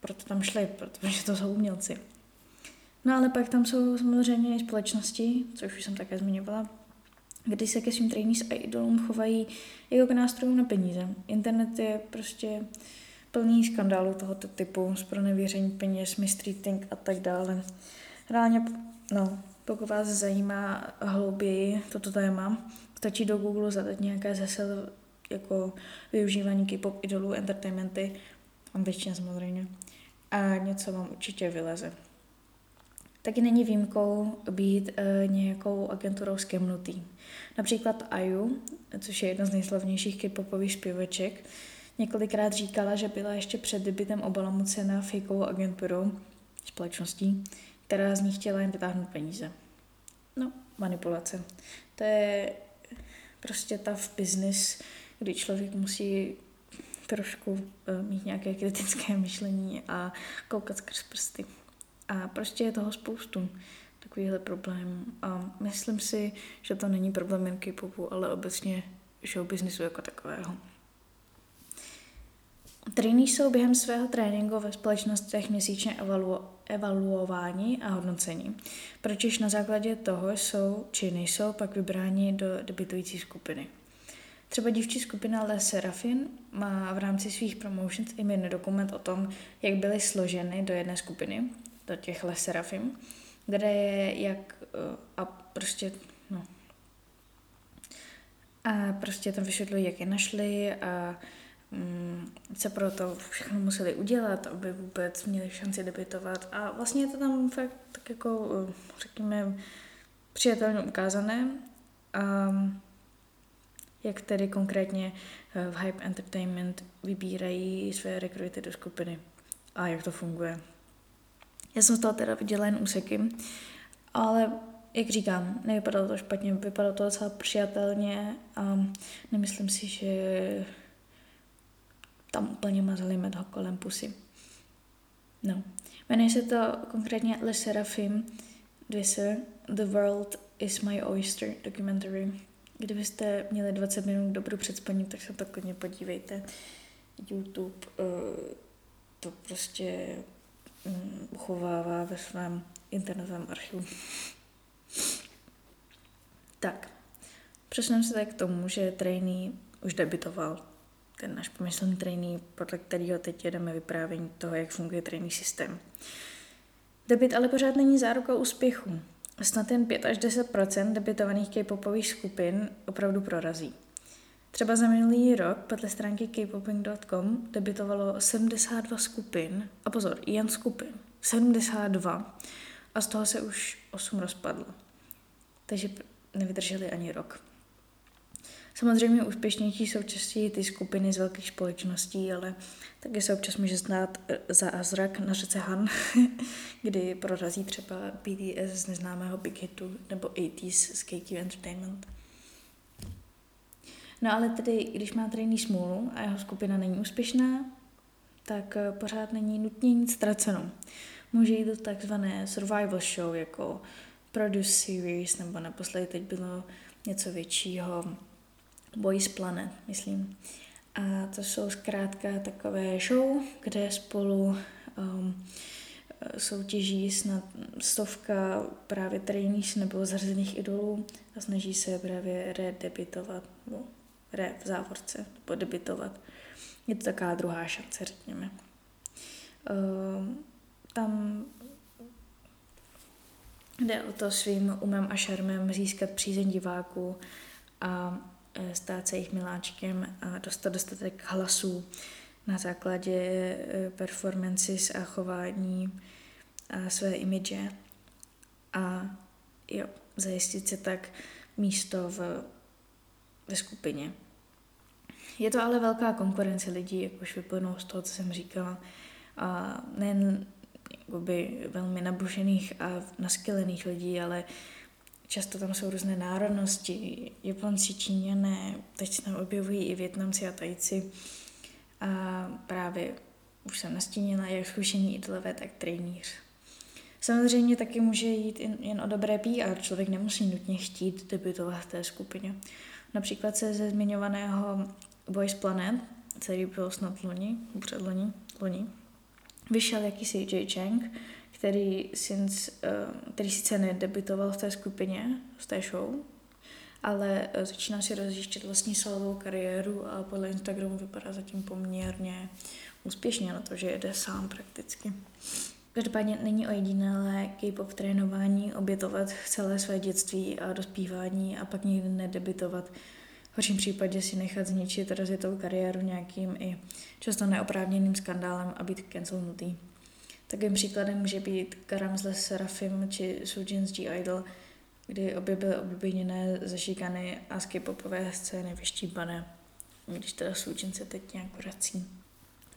proto tam šli, protože to jsou umělci. No ale pak tam jsou samozřejmě i společnosti, což už jsem také zmiňovala, kdy se ke svým trainees a idolům chovají jako k nástrojům na peníze. Internet je prostě plný skandálů tohoto typu, z peněz, mistreating a tak dále. Reálně, no, pokud vás zajímá hlouběji toto téma, stačí do Google zadat nějaké zase jako využívání K-pop idolů, entertainmenty, angličtina samozřejmě, a něco vám určitě vyleze. Taky není výjimkou být e, nějakou agenturou skemnutý. Například IU, což je jedna z nejslavnějších K-popových zpěvaček, Několikrát říkala, že byla ještě před debitem obalamucena fejkovou agenturou společností, která z ní chtěla jen vytáhnout peníze. No, manipulace. To je prostě ta v business, kdy člověk musí trošku uh, mít nějaké kritické myšlení a koukat skrz prsty. A prostě je toho spoustu takovýchhle problémů. A myslím si, že to není problém jen K-popu, ale obecně show businessu jako takového. Trainee jsou během svého tréninku ve společnostech měsíčně evaluováni a hodnocení, pročež na základě toho jsou či nejsou pak vybráni do debitující skupiny. Třeba dívčí skupina Le Serafin má v rámci svých promotions i mírný dokument o tom, jak byly složeny do jedné skupiny, do těch Le Serafin, kde je jak eh, a prostě, no, a prostě tam vysvětlují, jak je našli a Mm, co pro to všechno museli udělat, aby vůbec měli šanci debitovat. A vlastně je to tam fakt tak jako, eh, řekněme, přijatelně ukázané. A jak tedy konkrétně eh, v Hype Entertainment vybírají své rekruty do skupiny a jak to funguje. Já jsem z toho teda viděla jen úseky, ale jak říkám, nevypadalo to špatně, vypadalo to docela přijatelně a nemyslím si, že tam úplně mazali med ho kolem pusy. No. Jmenuje se to konkrétně Le Serafim Dvisser, The World is My Oyster documentary. Kdybyste měli 20 minut dobrou před spaním, tak se to klidně podívejte. YouTube uh, to prostě um, uchovává ve svém internetovém archivu. tak, přesuneme se tak k tomu, že trainee už debitoval ten náš pomyslný trainee, podle kterého teď jedeme vyprávění toho, jak funguje trainee systém. Debit ale pořád není záruka úspěchu. Snad jen 5 až 10 debitovaných k-popových skupin opravdu prorazí. Třeba za minulý rok podle stránky kpoping.com debitovalo 72 skupin, a pozor, jen skupin, 72, a z toho se už 8 rozpadlo. Takže nevydrželi ani rok. Samozřejmě úspěšnější jsou častěji ty skupiny z velkých společností, ale taky se občas může znát eh, za Azrak na řece Han, kdy prorazí třeba BTS z neznámého Big Hitu nebo 80s z KQ Entertainment. No ale tedy, když má jiný smůlu a jeho skupina není úspěšná, tak eh, pořád není nutně nic ztraceno. Může jít do takzvané survival show, jako Produce Series, nebo naposledy teď bylo něco většího, Boys Planet, myslím. A to jsou zkrátka takové show, kde spolu um, soutěží snad stovka právě trainees nebo zhrzených idolů a snaží se právě redebitovat, nebo re v závorce, nebo debitovat. Je to taková druhá šance, řekněme. Um, tam jde o to svým umem a šarmem získat přízeň diváků a stát se jejich miláčkem a dostat dostatek hlasů na základě e, performances a chování a své imidže a jo, zajistit se tak místo v, ve skupině. Je to ale velká konkurence lidí, jak už vyplynou z toho, co jsem říkala. A nejen velmi nabušených a naskylených lidí, ale často tam jsou různé národnosti, Japonci, Číňané, teď se tam objevují i Větnamci a Tajci. A právě už jsem nastínila, jak zkušení idolové, tak trainíř. Samozřejmě taky může jít jen o dobré PR, člověk nemusí nutně chtít debutovat v té skupině. Například se ze zmiňovaného Boys Planet, který byl snad loni, předloni, loni, vyšel jakýsi J. Chang, který, since, uh, který sice nedebitoval v té skupině, v té show, ale uh, začíná si rozjíždět vlastní solovou kariéru a podle Instagramu vypadá zatím poměrně úspěšně na to, že jede sám prakticky. Každopádně není o jediné K-pop trénování obětovat celé své dětství a dospívání a pak nikdy nedebitovat horším případě si nechat zničit rozjetou kariéru nějakým i často neoprávněným skandálem a být cancelnutý. Takým příkladem může být Karam z Serafim či Sujin z G-Idol, kdy obě byly obviněné ze šikany a z k-popové scény vyštíbané, když teda Sujin se teď nějak vrací.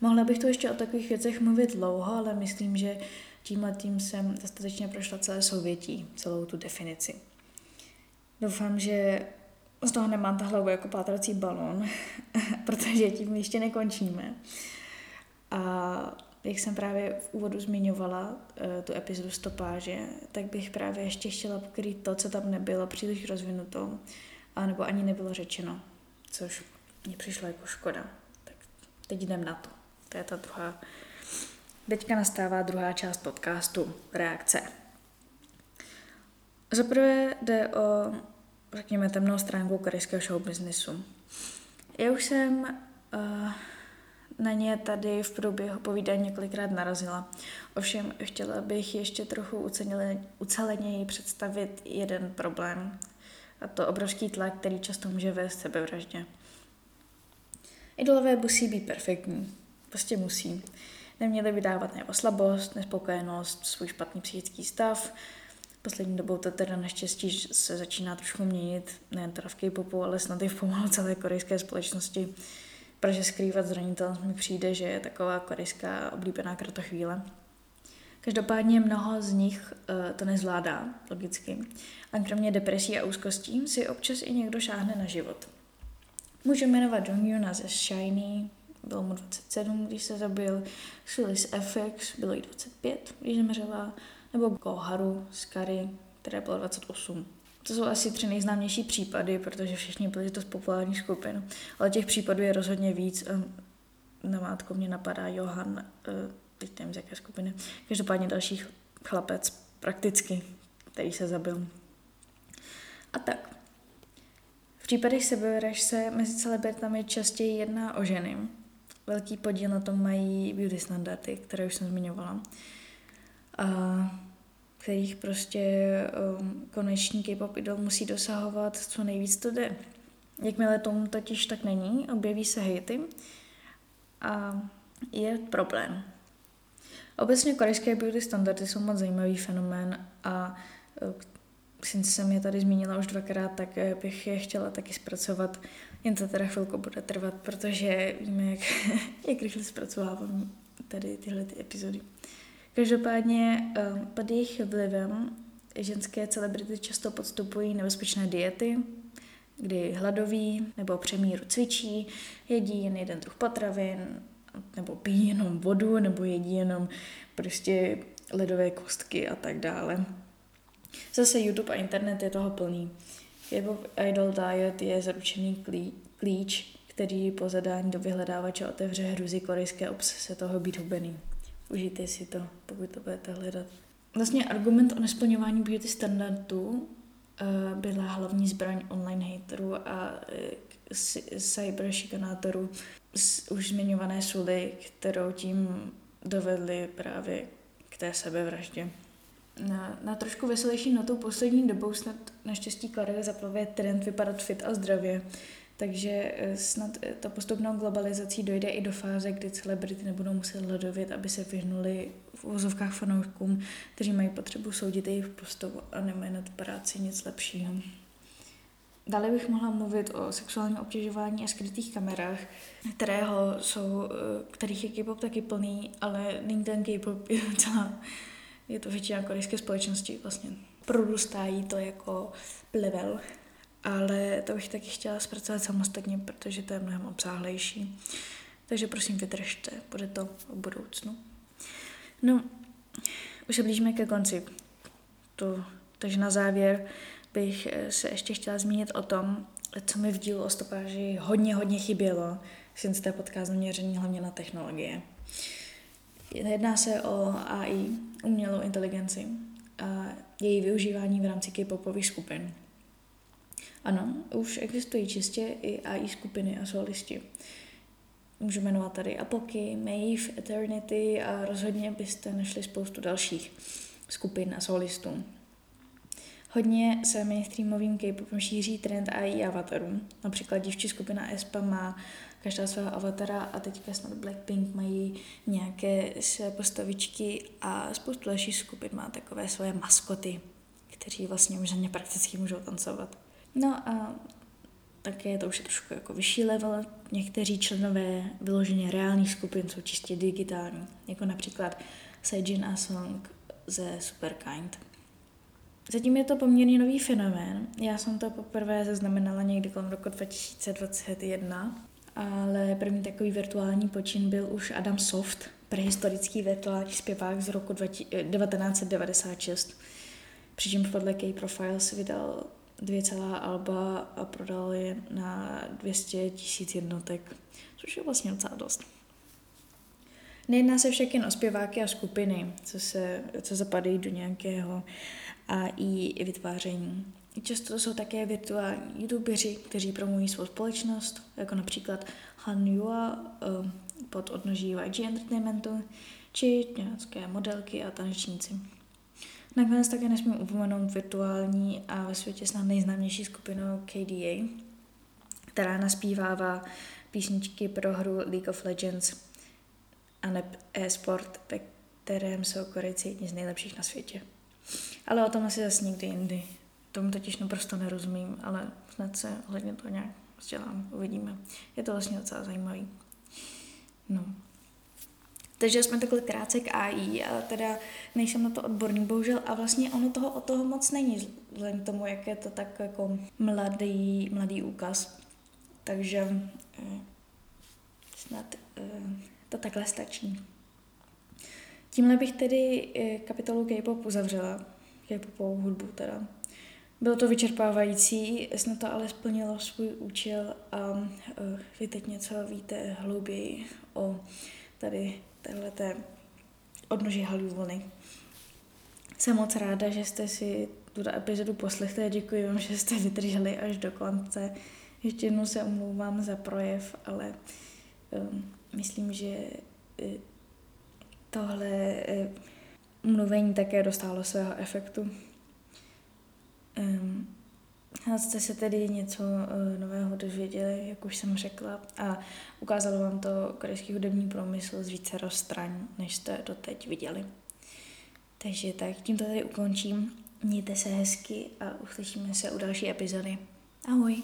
Mohla bych to ještě o takových věcech mluvit dlouho, ale myslím, že tímhle tím jsem dostatečně prošla celé souvětí, celou tu definici. Doufám, že z toho nemám ta hlavu jako pátrací balon, protože tím ještě nekončíme. A jak jsem právě v úvodu zmiňovala eh, tu epizodu stopáže, tak bych právě ještě chtěla pokrýt to, co tam nebylo příliš rozvinuto, a nebo ani nebylo řečeno, což mě přišlo jako škoda. Tak teď jdem na to. To je ta druhá. Teďka nastává druhá část podcastu, reakce. Zaprvé jde o řekněme, temnou stránku korejského show businessu. Já už jsem uh, na ně tady v průběhu povídání několikrát narazila. Ovšem chtěla bych ještě trochu uceleněji představit jeden problém. A to obrovský tlak, který často může vést sebevraždě. Idolové musí být perfektní. Prostě musí. Neměli vydávat nebo slabost, nespokojenost, svůj špatný psychický stav, Poslední dobou to teda naštěstí se začíná trošku měnit, nejen teda v K-popu, ale snad i v pomalu celé korejské společnosti, protože skrývat zranitelnost mi přijde, že je taková korejská oblíbená kratochvíle. Každopádně mnoho z nich uh, to nezvládá, logicky. A kromě depresí a úzkostí si občas i někdo šáhne na život. Můžu jmenovat Jongyuna ze Shiny, bylo mu 27, když se zabil, Sulis FX, bylo jí 25, když zemřela, nebo Koharu z Kary, které bylo 28. To jsou asi tři nejznámější případy, protože všichni byli to z populárních skupin. Ale těch případů je rozhodně víc. Na mátko mě napadá Johan, eh, teď nevím z jaké skupiny. Každopádně další chlapec, prakticky, který se zabil. A tak. V případech sebevraž se mezi celebritami častěji jedná o ženy. Velký podíl na tom mají beauty standardy, které už jsem zmiňovala a kterých prostě um, koneční K-pop idol musí dosahovat co nejvíc to jde. Jakmile tomu totiž tak není, objeví se hejty a je problém. Obecně korejské beauty standardy jsou moc zajímavý fenomén a uh, since jsem je tady zmínila už dvakrát, tak eh, bych je chtěla taky zpracovat. Jen to teda chvilku bude trvat, protože víme, jak, jak rychle zpracovávám tady tyhle ty epizody. Každopádně eh, pod jejich vlivem ženské celebrity často podstupují nebezpečné diety, kdy hladoví nebo přemíru cvičí, jedí jen jeden druh potravin, nebo pijí jenom vodu, nebo jedí jenom prostě ledové kostky a tak dále. Zase YouTube a internet je toho plný. Jeho Idol Diet je zaručený klíč, který po zadání do vyhledávače otevře hruzí korejské obsese toho být hubený. Užijte si to, pokud to budete hledat. Vlastně argument o nesplňování beauty standardů uh, byla hlavní zbraň online haterů a uh, cyber šikanátorů už zmiňované suly, kterou tím dovedli právě k té sebevraždě. Na, na trošku veselější notou poslední dobou snad naštěstí klade zaplavě trend vypadat fit a zdravě. Takže eh, snad eh, ta postupnou globalizací dojde i do fáze, kdy celebrity nebudou muset hledovět, aby se vyhnuli v uvozovkách fanouškům, kteří mají potřebu soudit jejich postavu a nemají nad práci nic lepšího. Dále bych mohla mluvit o sexuálním obtěžování a skrytých kamerách, kterého jsou, eh, kterých je K-pop taky plný, ale není ten K-pop, je celá, je to většina korejské společnosti vlastně. Produstají to jako plevel, ale to bych taky chtěla zpracovat samostatně, protože to je mnohem obsáhlejší. Takže prosím vydržte, bude to v budoucnu. No, už se blížíme ke konci. To, takže na závěr bych eh, se ještě chtěla zmínit o tom, co mi v dílu o stopáži hodně, hodně chybělo, since jste podcast zaměřený hlavně na technologie. Jedná se o AI, umělou inteligenci a její využívání v rámci K-popových skupin. Ano, už existují čistě i AI skupiny a solisti. Můžu jmenovat tady Apoky, Maeve, Eternity a rozhodně byste našli spoustu dalších skupin a solistů. Hodně se mainstreamovým K-popem šíří trend AI avatarů. Například dívčí skupina Espa má každá svého avatara a teďka snad Blackpink mají nějaké své postavičky a spoustu dalších skupin má takové svoje maskoty, kteří vlastně už za ně prakticky můžou tancovat. No a také to už je trošku jako vyšší level. Někteří členové vyloženě reálných skupin jsou čistě digitální, jako například Sejin a Song ze Superkind. Zatím je to poměrně nový fenomén. Já jsem to poprvé zaznamenala někdy kolem roku 2021, ale první takový virtuální počin byl už Adam Soft, prehistorický virtuální zpěvák z roku 1996. Přičemž podle K-Profiles vydal dvě celá alba a prodal je na 200 tisíc jednotek, což je vlastně docela dost. Nejedná se však jen o zpěváky a skupiny, co, se, co zapadají do nějakého AI vytváření. Často jsou také virtuální youtubeři, kteří promují svou společnost, jako například Han Yua eh, pod odnoží YG Entertainmentu, či nějaké modelky a tanečníci. Nakonec také nesmím upomenout virtuální a ve světě snad nejznámější skupinu KDA, která naspívává písničky pro hru League of Legends a ne e-sport, ve kterém jsou Korejci jedni z nejlepších na světě. Ale o tom asi zase někdy jindy. Tomu totiž naprosto nerozumím, ale snad se ohledně toho nějak vzdělám, uvidíme. Je to vlastně docela zajímavý. No. Takže jsme takhle krátce k AI, a teda nejsem na to odborný, bohužel, a vlastně ono toho od toho moc není, vzhledem k tomu, jak je to tak jako mladý, mladý úkaz. Takže eh, snad eh, to takhle stačí. Tímhle bych tedy eh, kapitolu K-pop uzavřela, K-popovou hudbu teda. Bylo to vyčerpávající, snad to ale splnilo svůj účel a vy teď něco víte hlouběji o tady téhleté odnoží Hollywoody. Jsem moc ráda, že jste si tuto epizodu poslechli a děkuji vám, že jste vydrželi až do konce. Ještě jednou se omlouvám za projev, ale um, myslím, že uh, tohle uh, mluvení také dostalo svého efektu. Um, jste se tedy něco uh, nového dozvěděli, jak už jsem řekla, a ukázalo vám to korejský hudební průmysl z více rozstraň, než jste doteď viděli. Takže tak, tím to tady ukončím. Mějte se hezky a uslyšíme se u další epizody. Ahoj!